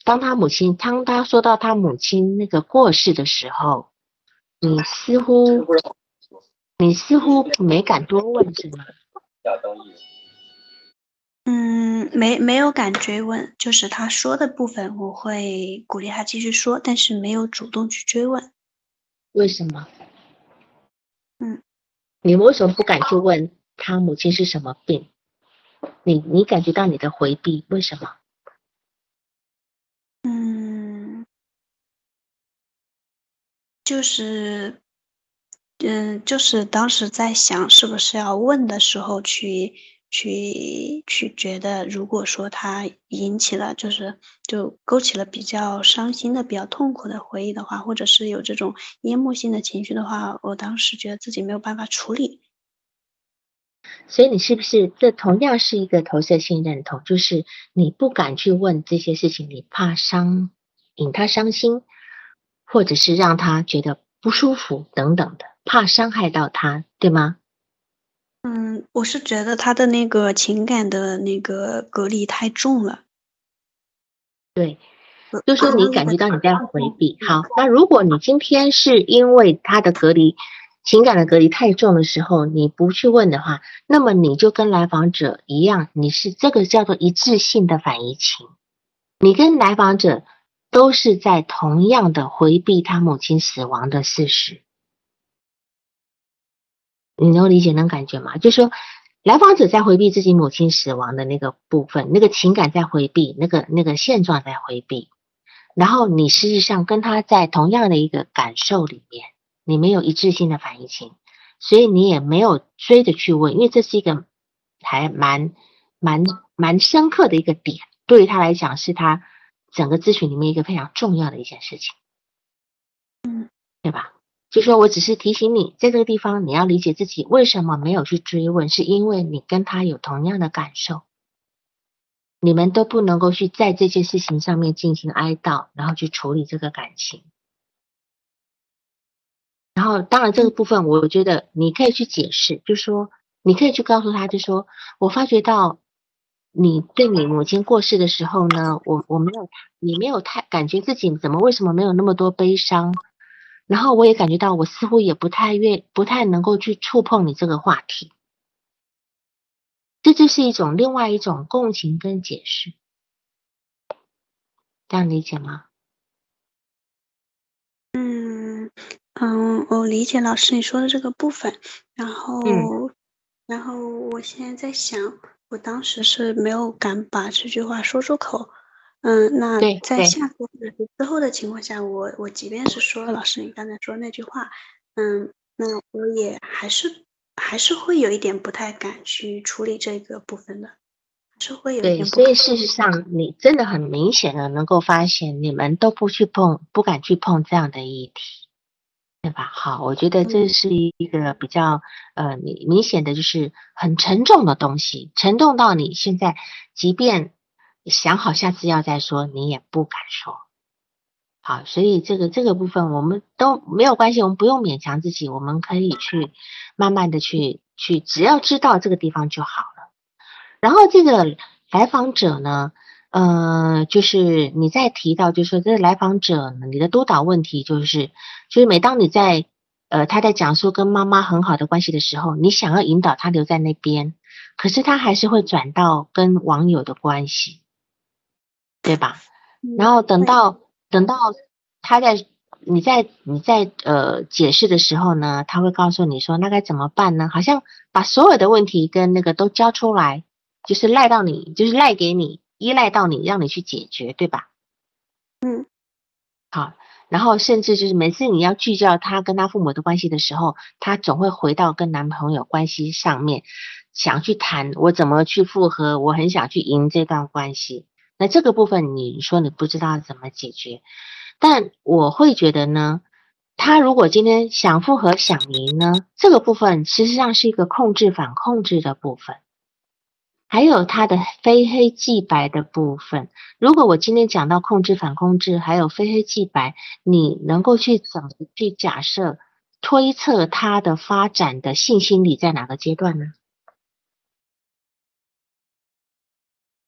当她母亲，当她说到她母亲那个过世的时候，你似乎，你似乎没敢多问，是吗？嗯，没没有敢追问，就是他说的部分，我会鼓励他继续说，但是没有主动去追问。为什么？嗯，你为什么不敢去问他母亲是什么病？你你感觉到你的回避，为什么？嗯就是，嗯，就是当时在想是不是要问的时候，去去去觉得，如果说他引起了，就是就勾起了比较伤心的、比较痛苦的回忆的话，或者是有这种淹没性的情绪的话，我当时觉得自己没有办法处理。所以你是不是这同样是一个投射性认同？就是你不敢去问这些事情，你怕伤引他伤心。或者是让他觉得不舒服等等的，怕伤害到他，对吗？嗯，我是觉得他的那个情感的那个隔离太重了。对，就说你感觉到你在回避。好，那如果你今天是因为他的隔离情感的隔离太重的时候，你不去问的话，那么你就跟来访者一样，你是这个叫做一致性的反移情，你跟来访者。都是在同样的回避他母亲死亡的事实，你能理解那感觉吗？就是说，来访者在回避自己母亲死亡的那个部分，那个情感在回避，那个那个现状在回避，然后你实际上跟他在同样的一个感受里面，你没有一致性的反应情，所以你也没有追着去问，因为这是一个还蛮蛮蛮深刻的一个点，对于他来讲是他。整个咨询里面一个非常重要的一件事情，嗯，对吧？就说我只是提醒你，在这个地方你要理解自己为什么没有去追问，是因为你跟他有同样的感受，你们都不能够去在这件事情上面进行哀悼，然后去处理这个感情。然后，当然这个部分，我觉得你可以去解释，就说你可以去告诉他，就说我发觉到你对你母亲过世的时候呢，我我没有，你没有太感觉自己怎么为什么没有那么多悲伤。然后我也感觉到，我似乎也不太愿，不太能够去触碰你这个话题。这就是一种另外一种共情跟解释，这样理解吗？嗯嗯，我理解老师你说的这个部分。然后，然后我现在在想，我当时是没有敢把这句话说出口。嗯，那在下次之后的情况下，我我即便是说老师你刚才说那句话，嗯，那我也还是还是会有一点不太敢去处理这个部分的，还是会有对，所以事实上你真的很明显的能够发现，你们都不去碰，不敢去碰这样的议题，对吧？好，我觉得这是一个比较呃，你明显的就是很沉重的东西，沉重到你现在即便。想好下次要再说，你也不敢说。好，所以这个这个部分我们都没有关系，我们不用勉强自己，我们可以去慢慢的去去，只要知道这个地方就好了。然后这个来访者呢，呃，就是你在提到，就是说这个来访者，你的督导问题就是，就是每当你在呃他在讲述跟妈妈很好的关系的时候，你想要引导他留在那边，可是他还是会转到跟网友的关系。对吧？然后等到等到他在你在你在呃解释的时候呢，他会告诉你说那该怎么办呢？好像把所有的问题跟那个都交出来，就是赖到你，就是赖给你，依赖到你，让你去解决，对吧？嗯，好。然后甚至就是每次你要聚焦他跟他父母的关系的时候，他总会回到跟男朋友关系上面，想去谈我怎么去复合，我很想去赢这段关系。那这个部分你说你不知道怎么解决，但我会觉得呢，他如果今天想复合想赢呢，这个部分实际上是一个控制反控制的部分，还有他的非黑即白的部分。如果我今天讲到控制反控制，还有非黑即白，你能够去怎么去假设推测它的发展的性心理在哪个阶段呢？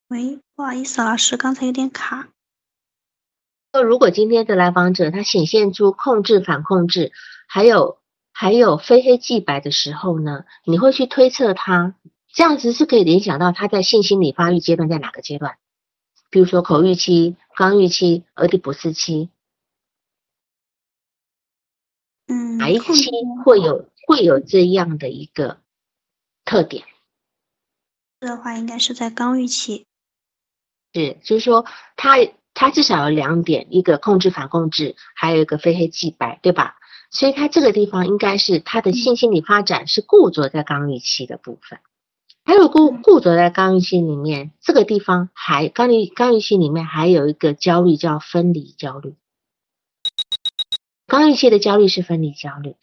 喂，不好意思，老师，刚才有点卡。那如果今天的来访者他显现出控制、反控制，还有还有非黑即白的时候呢？你会去推测他这样子是可以联想到他在性心理发育阶段在哪个阶段？比如说口欲期、肛欲期、俄狄浦斯期，嗯，哪一期会有会有这样的一个特点？的话，应该是在刚欲期。是，就是说，他他至少有两点，一个控制反控制，还有一个非黑即白，对吧？所以他这个地方应该是他的性心理发展是固着在刚预期的部分。还有固固着在刚预期里面，这个地方还刚预刚预期里面还有一个焦虑叫分离焦虑。刚预期的焦虑是分离焦虑。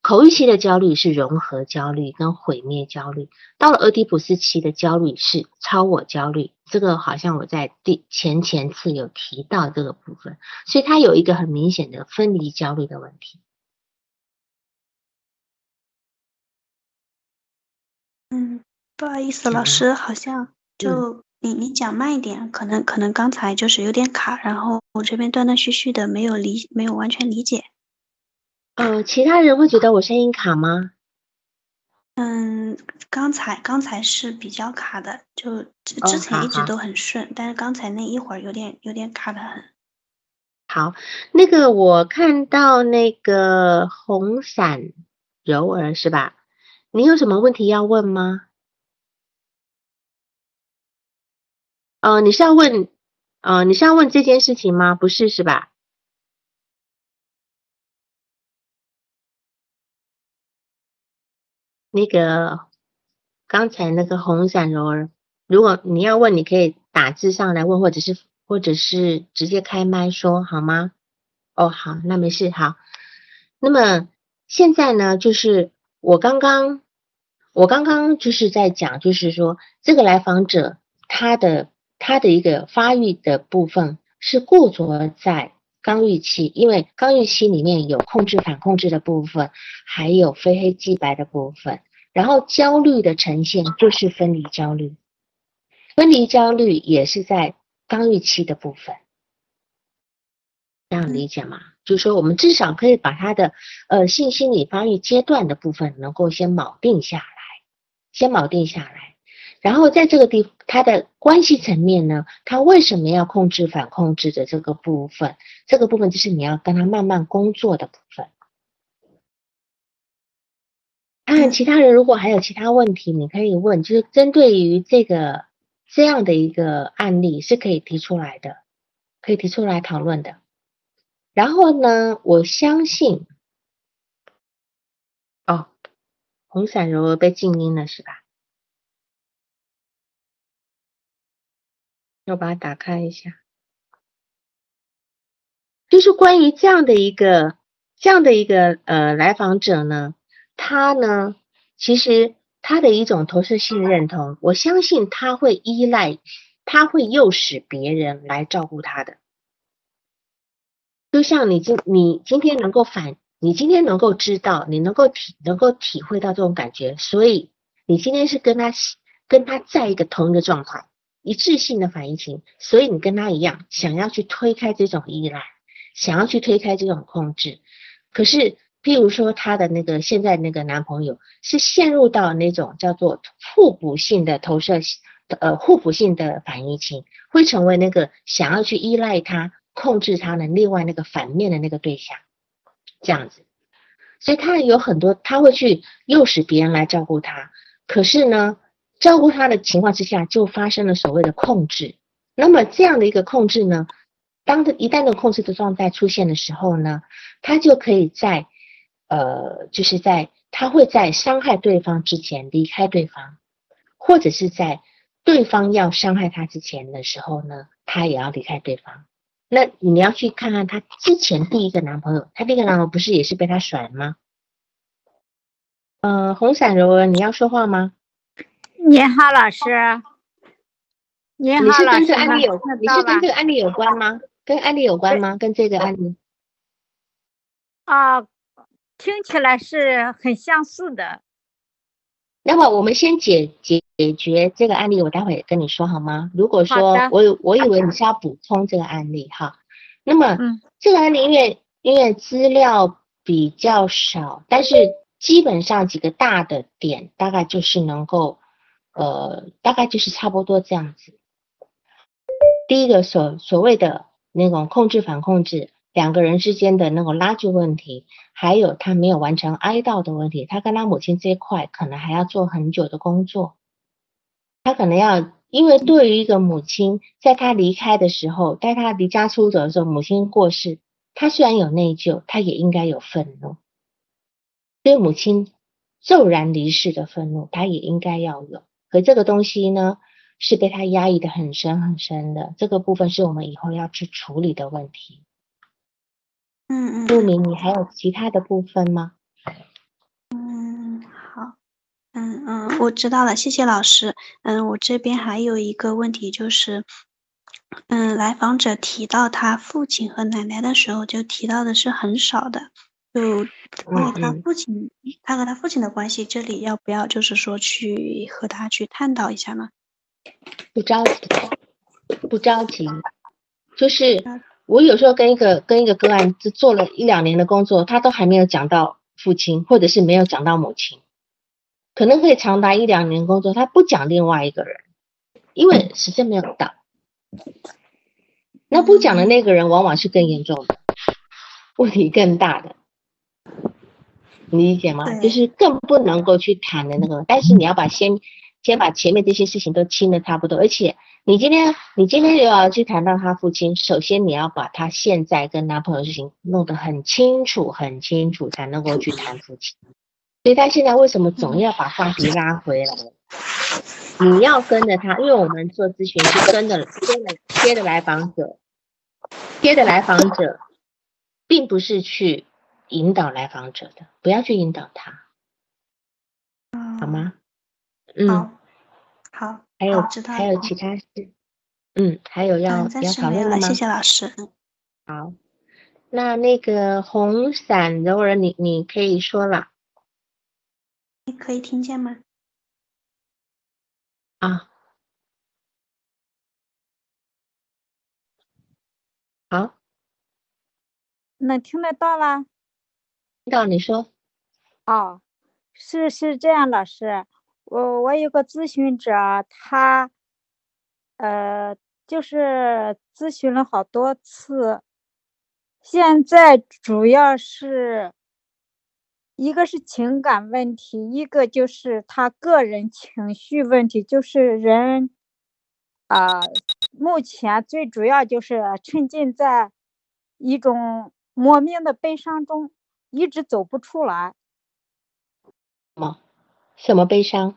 口欲期的焦虑是融合焦虑跟毁灭焦虑，到了俄狄浦斯期的焦虑是超我焦虑。这个好像我在第前前次有提到这个部分，所以它有一个很明显的分离焦虑的问题。嗯，不好意思，老师，好像就你你讲慢一点，可能可能刚才就是有点卡，然后我这边断断续续的，没有理没有完全理解。呃，其他人会觉得我声音卡吗？嗯，刚才刚才是比较卡的，就之前一直都很顺，但是刚才那一会儿有点有点卡的很。好，那个我看到那个红伞柔儿是吧？你有什么问题要问吗？呃，你是要问，呃，你是要问这件事情吗？不是是吧？那个刚才那个红伞柔儿，如果你要问，你可以打字上来问，或者是或者是直接开麦说好吗？哦，好，那没事，好。那么现在呢，就是我刚刚我刚刚就是在讲，就是说这个来访者他的他的一个发育的部分是固着在刚预期，因为刚预期里面有控制反控制的部分，还有非黑即白的部分，然后焦虑的呈现就是分离焦虑，分离焦虑也是在刚预期的部分。这样理解吗？就是说，我们至少可以把他的呃性心理发育阶段的部分能够先锚定下来，先锚定下来，然后在这个地他的关系层面呢，他为什么要控制反控制的这个部分？这个部分就是你要跟他慢慢工作的部分。看其他人如果还有其他问题，你可以问，就是针对于这个这样的一个案例是可以提出来的，可以提出来讨论的。然后呢？我相信，哦，红伞柔柔被静音了是吧？我把它打开一下，就是关于这样的一个这样的一个呃来访者呢，他呢，其实他的一种投射性认同，我相信他会依赖，他会诱使别人来照顾他的。就像你今你今天能够反，你今天能够知道，你能够体能够体会到这种感觉，所以你今天是跟他跟他在一个同一个状态，一致性的反应情，所以你跟他一样，想要去推开这种依赖，想要去推开这种控制。可是，譬如说他的那个现在那个男朋友是陷入到那种叫做互补性的投射，呃，互补性的反应情，会成为那个想要去依赖他。控制他的另外那个反面的那个对象，这样子，所以他有很多，他会去诱使别人来照顾他。可是呢，照顾他的情况之下，就发生了所谓的控制。那么这样的一个控制呢，当一旦的控制的状态出现的时候呢，他就可以在呃，就是在他会在伤害对方之前离开对方，或者是在对方要伤害他之前的时候呢，他也要离开对方。那你要去看看她之前第一个男朋友，她第一个男朋友不是也是被她甩了吗？呃，红伞柔儿，你要说话吗？你好，老师。你好，你是跟这个案例有，你是跟这个案例有关吗？跟案例有关吗？跟这个案例？啊，听起来是很相似的。那么我们先解解。解决这个案例，我待会跟你说好吗？如果说我我以为你是要补充这个案例哈，那么这个案例因为因为资料比较少，但是基本上几个大的点大概就是能够呃大概就是差不多这样子。第一个所所谓的那种控制反控制。两个人之间的那个拉锯问题，还有他没有完成哀悼的问题，他跟他母亲这一块可能还要做很久的工作。他可能要，因为对于一个母亲，在他离开的时候，在他离家出走的时候，母亲过世，他虽然有内疚，他也应该有愤怒。对母亲骤然离世的愤怒，他也应该要有。可这个东西呢，是被他压抑的很深很深的。这个部分是我们以后要去处理的问题。嗯嗯。陆明，你还有其他的部分吗？嗯嗯，我知道了，谢谢老师。嗯，我这边还有一个问题就是，嗯，来访者提到他父亲和奶奶的时候，就提到的是很少的。就关于他父亲，他和他父亲的关系，这里要不要就是说去和他去探讨一下呢？不着急，不着急。就是我有时候跟一个跟一个个案，就做了一两年的工作，他都还没有讲到父亲，或者是没有讲到母亲。可能可以长达一两年工作，他不讲另外一个人，因为时间没有到。那不讲的那个人，往往是更严重的，问题更大的，你理解吗？就是更不能够去谈的那个。但是你要把先先把前面这些事情都清的差不多，而且你今天你今天又要去谈到他父亲，首先你要把他现在跟男朋友事情弄得很清楚很清楚，才能够去谈父亲。所以他现在为什么总要把话题拉回来？你要跟着他，因为我们做咨询是跟着跟着贴的来访者，贴的来访者，并不是去引导来访者的，不要去引导他，好吗？嗯，好，好，还有还有其他事，嗯，还有要要讨论的吗？谢谢老师。好，那那个红伞柔儿，你你可以说了你可以听见吗？啊。好，能听得到啦？听到你说，哦，是是这样，老师，我我有个咨询者，他呃就是咨询了好多次，现在主要是一个是情感问题，一个就是他个人情绪问题，就是人啊、目前最主要就是沉浸在一种莫名的悲伤中，一直走不出来。什么什么悲伤？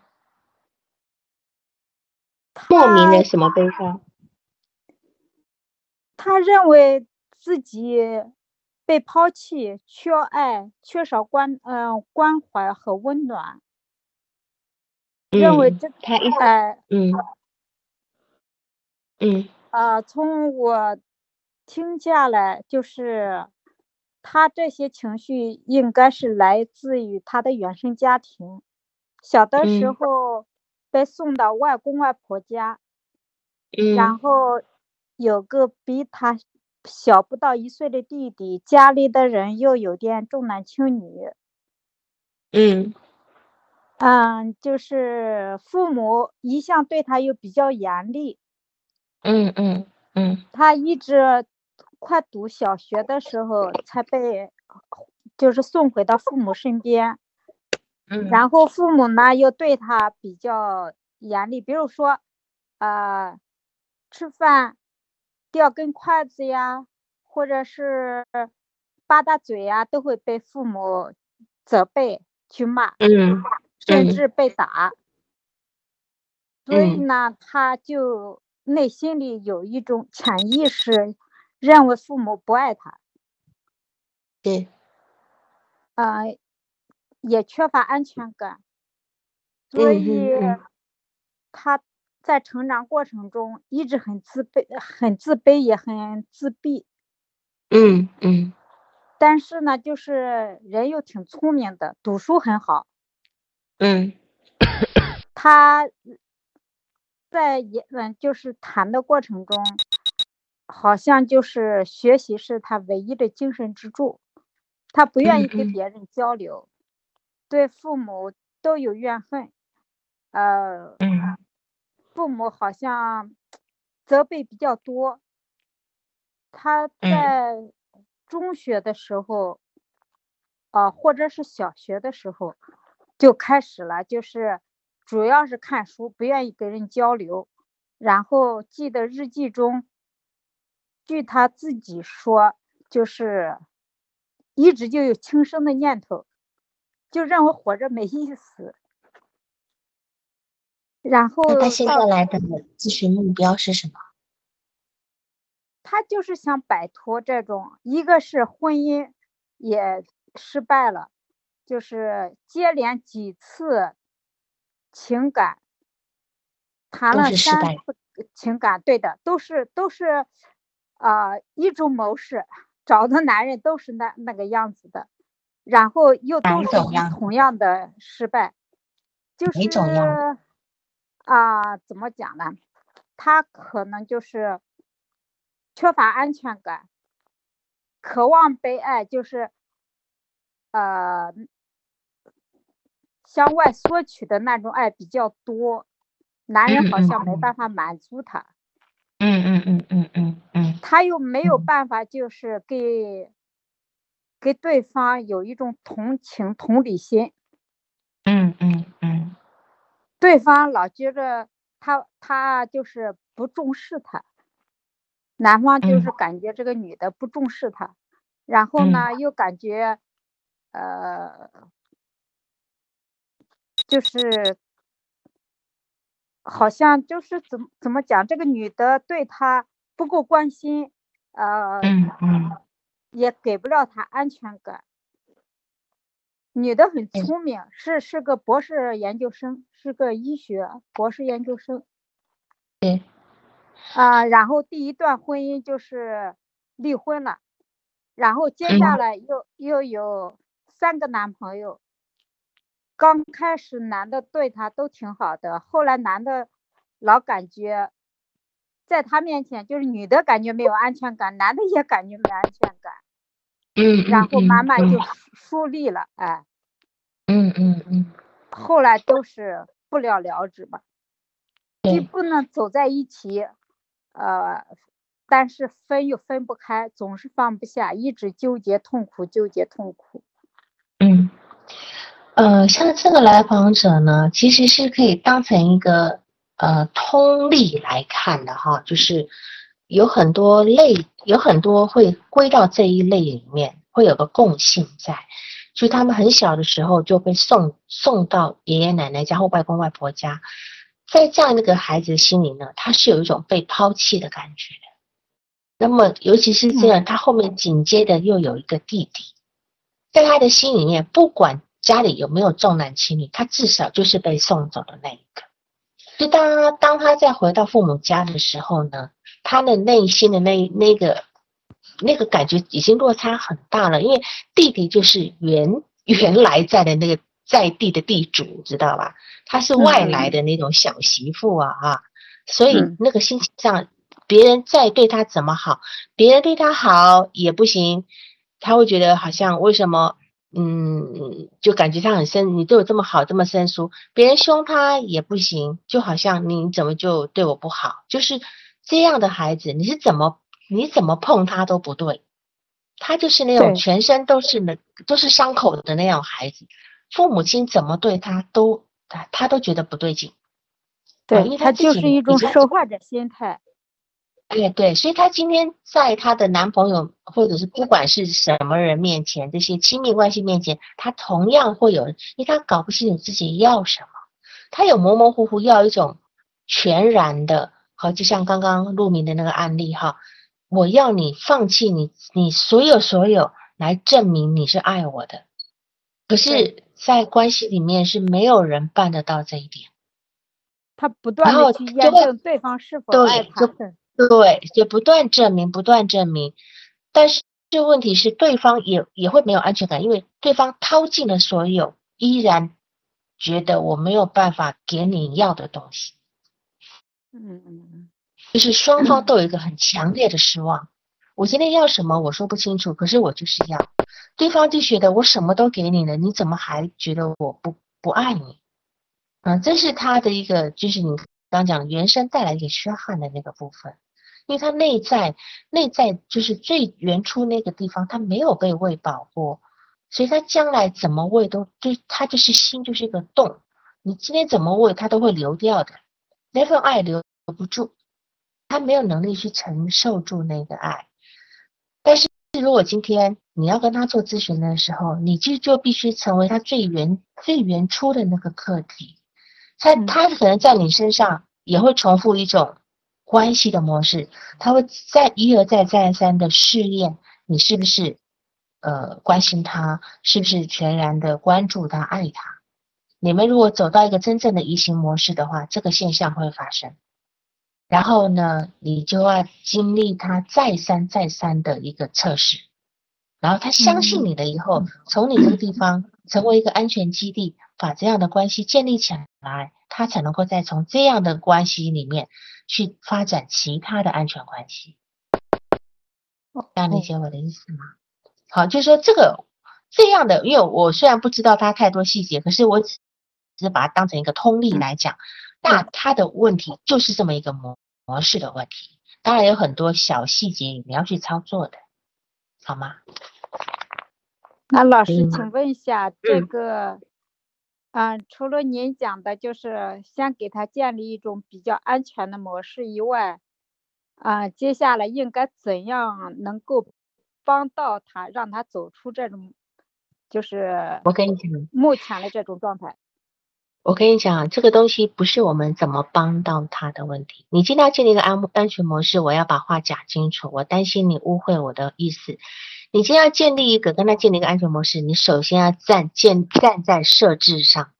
莫名的什么悲伤？他认为自己被抛弃、缺爱、缺少关嗯、关怀和温暖，认为嗯这他一哎嗯嗯呃，从我听下来，就是他这些情绪应该是来自于他的原生家庭，小的时嗯。候被送到外公外婆家，然嗯后有个比他小不到一岁的弟弟，家里的人又有点重男轻女，嗯。嗯，就是父母一向对他又比较严厉，嗯嗯嗯。他一直快读小学的时候才被就是送回到父母身边，嗯，然后父母呢又对他比较严厉，比如说，呃，吃饭掉根筷子呀，或者是吧嗒嘴呀，都会被父母责备去骂，嗯嗯。甚至被打。所以嗯。呢，他就内心里有一种潜意识，认为父母不爱他，对，呃，也缺乏安全感，所嗯以他在成长过程中一直很自卑、很自卑，也很自闭。嗯嗯。但是呢，就是人又挺聪明的，读书很好。嗯。他在也嗯，就是谈的过程中，好像就是学习是他唯一的精神支柱，他不愿意跟别人交流，对父母都有怨恨，呃，嗯。父母好像责备比较多。他嗯。在中学的时候，啊、或者是小学的时候，就开始了，就是主要是看书，不愿意跟人交流，然后记得日记中，据他自己说，就是一直就有轻生的念头，就认为活着没意思。然后他现在来的咨询目标是什么？他就是想摆脱这种，一个是婚姻也失败了，就是接连几次情感谈了三次情感，对的，都是都是啊、一种模式，找的男人都是那那个样子的，然后又都是同样的失败，就是啊、怎么讲呢？他可能就是缺乏安全感，渴望被爱，就是呃向外索取的那种爱比较多，男人好像没办法满足他，嗯嗯嗯嗯嗯嗯他又没有嗯。办法就是给给对方有一种同情同理心，嗯嗯嗯。对方老觉着他他就是不重视他，男方就是。嗯感觉这个女的不重视他，然后呢又感觉呃就是好像就是怎么怎么讲，这个女的对他不够关心，呃嗯嗯也给不了他安全感，女的很聪明，是是个博士研究生，是个医学博士研究生。对。啊，然后第一段婚姻就是离婚了，然后接下来又又有三个男朋友。刚开始男的对她都挺好的，后来男的老感觉在他面前就是女的感觉没有安全感，男的也感觉没安全感。嗯。然后慢慢就疏离了，哎。嗯嗯嗯。后来都是不了了之吧，既不能走在一起。呃，但是分又分不开，总是放不下，一直纠结痛苦，纠结痛苦。嗯，呃，像这个来访者呢，其实是可以当成一个呃通例来看的哈，就是有很多类，有很多会归到这一类里面，会有个共性在，就他们很小的时候就被送送到爷爷奶奶家或外公外婆家。在这样一个孩子的心里呢，他是有一种被抛弃的感觉的。那么，尤其是这样，他后面紧接着又有一个弟弟，在他的心里面，不管家里有没有重男轻女，他至少就是被送走的那一个。就当他当他再回到父母家的时候呢，他的内心的那那个那个感觉已经落差很大了，因为弟弟就是原原来在的那个。在地的地主知道吧？他是外来的那种小媳妇啊，哈，所以那个心情上，别人再对他怎么好，别人对他好也不行，他会觉得好像为什么，嗯，就感觉他很生，你对我这么好，这么生疏，别人凶他也不行，就好像你怎么就对我不好，就是这样的孩子，你是怎么你怎么碰他都不对，他就是那种全身都是那都是伤口的那种孩子。父母亲怎么对他都，他他都觉得不对劲，对，因为他就是一种受害者心态。对对，所以她今天在她的男朋友或者是不管是什么人面前，这些亲密关系面前，她同样会有，因为她搞不清楚自己要什么，她有模模糊糊要一种全然的，好，就像刚刚陆明的那个案例哈，我要你放弃你你所有所有来证明你是爱我的，可是。在关系里面是没有人办得到这一点，他不断的去验证对方是否爱他，对，就不断证明，不断证明。但是这问题是，对方也也会没有安全感，因为对方掏尽了所有，依然觉得我没有办法给你要的东西。嗯嗯嗯，就是双方都有一个很强烈的失望。我今天要什么，我说不清楚，可是我就是要。对方就觉得我什么都给你了，你怎么还觉得我不不爱你？嗯，这是他的一个，就是你刚讲原生带来给缺憾的那个部分，因为他内在内在就是最原初那个地方，他没有被喂饱过，所以他将来怎么喂都就他就是心就是一个洞，你今天怎么喂他都会流掉的，那份爱留不住，他没有能力去承受住那个爱。但是如果今天你要跟他做咨询的时候，你就就必须成为他最原最原初的那个课题，他他可能在你身上也会重复一种关系的模式，他会再一而再再三的试验你是不是呃关心他，是不是全然的关注他爱他。你们如果走到一个真正的移情模式的话，这个现象会发生。然后呢，你就要经历他再三再三的一个测试，然后他相信你了以后，从你这个地方成为一个安全基地，把这样的关系建立起来，他才能够再从这样的关系里面去发展其他的安全关系。这样理解我的意思吗？好，就是说这个这样的，因为我虽然不知道他太多细节，可是我只是把它当成一个通例来讲。那他的问题就是这么一个模模式的问题，当然有很多小细节你要去操作的，好吗？那老师，请问一下，这个，嗯，除了您讲的，就是先给他建立一种比较安全的模式以外，啊，接下来应该怎样能够帮到他，让他走出这种，就是我跟你讲，目前的这种状态。我跟你讲，这个东西不是我们怎么帮到他的问题。你今天要建立一个安安全模式，我要把话讲清楚。我担心你误会我的意思。你先要建立一个跟他建立一个安全模式，你首先要站建站在设置上，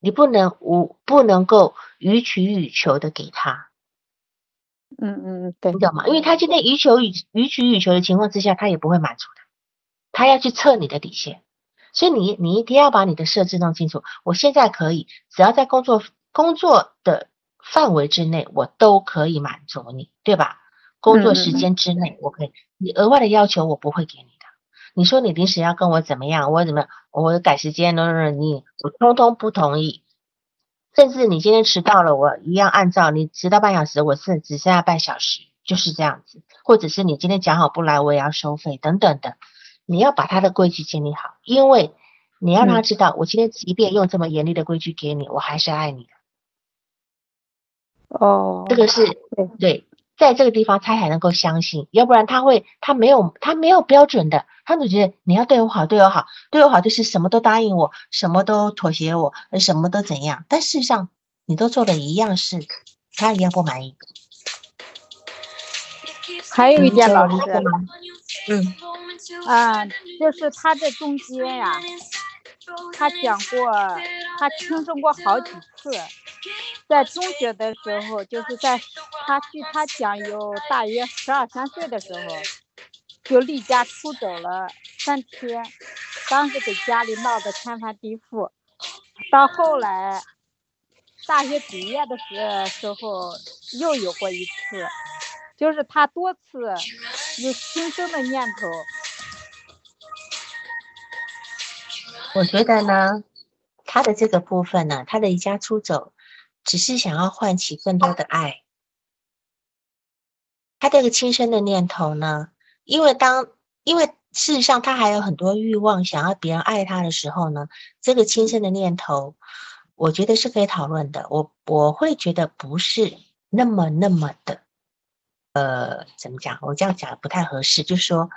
你不能无不能够予取予求的给他，嗯嗯嗯，对你，懂吗？因为他今天予求予予取予求的情况之下，他也不会满足的，他要去测你的底线，所以你你一定要把你的设置弄清楚。我现在可以，只要在工作工作的范围之内，我都可以满足你，对吧？工作时间之内，我可以，你额外的要求我不会给你的。你说你临时要跟我怎么样，我怎么样，我改时间了，你我通通不同意。甚至你今天迟到了，我一样按照你迟到半小时，我是只剩下半小时，就是这样子。或者是你今天讲好不来，我也要收费，等等的。你要把他的规矩建立好，因为你要让他知道，我今天即便用这么严厉的规矩给你，我还是爱你的。哦，这个是对对，在这个地方他才能够相信，要不然他会他没有他没有标准的，他总觉得你要对我好，对我好，对我好就是什么都答应我，什么都妥协我，呃什么都怎样，但事实上你都做了一样事，他一样不满意。还有一点，老师，嗯，啊，就是他在中间呀、他讲过，他轻生过好几次。在中学的时候，就是在他据他讲有大约十二三岁的时候，就离家出走了三天，当时给家里闹得天翻地覆。到后来，大学毕业的时时候又有过一次，就是他多次有轻生的念头。我觉得呢，他的这个部分呢，他的离家出走，只是想要唤起更多的爱。他这个轻生的念头呢，因为当因为事实上他还有很多欲望，想要别人爱他的时候呢，这个轻生的念头，我觉得是可以讨论的。我我会觉得不是那么那么的，呃，怎么讲？我这样讲不太合适，就是说，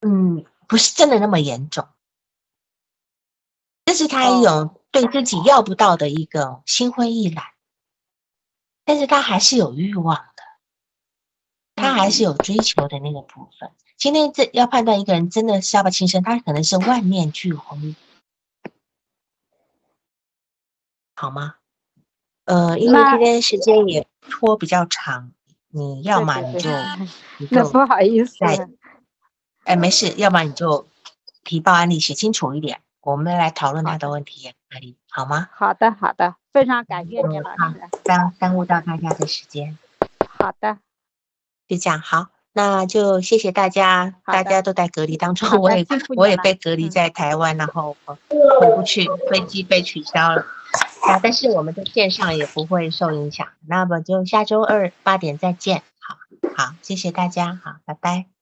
嗯，不是真的那么严重。这是他一种对自己要不到的一个心灰意懒，但是他还是有欲望的，他还是有追求的那个部分。今天这要判断一个人真的是要不要轻生，他可能是万念俱灰，好吗？呃，因为今天时间也拖比较长，你要么你就 你就那不好意思，哎没事，要么你就提报案例写清楚一点，我们来讨论他的问题也可以，好吗？好的好的，非常感谢你嗯老师。耽耽误到大家的时间，好的，就这样好，那就谢谢大家，大家都在隔离当中我也我也被隔离嗯在台湾，然后回不去，飞机被取消了。啊，但是我们的线上也不会受影响，那么就下周二八点再见。好，好，谢谢大家，好，拜拜。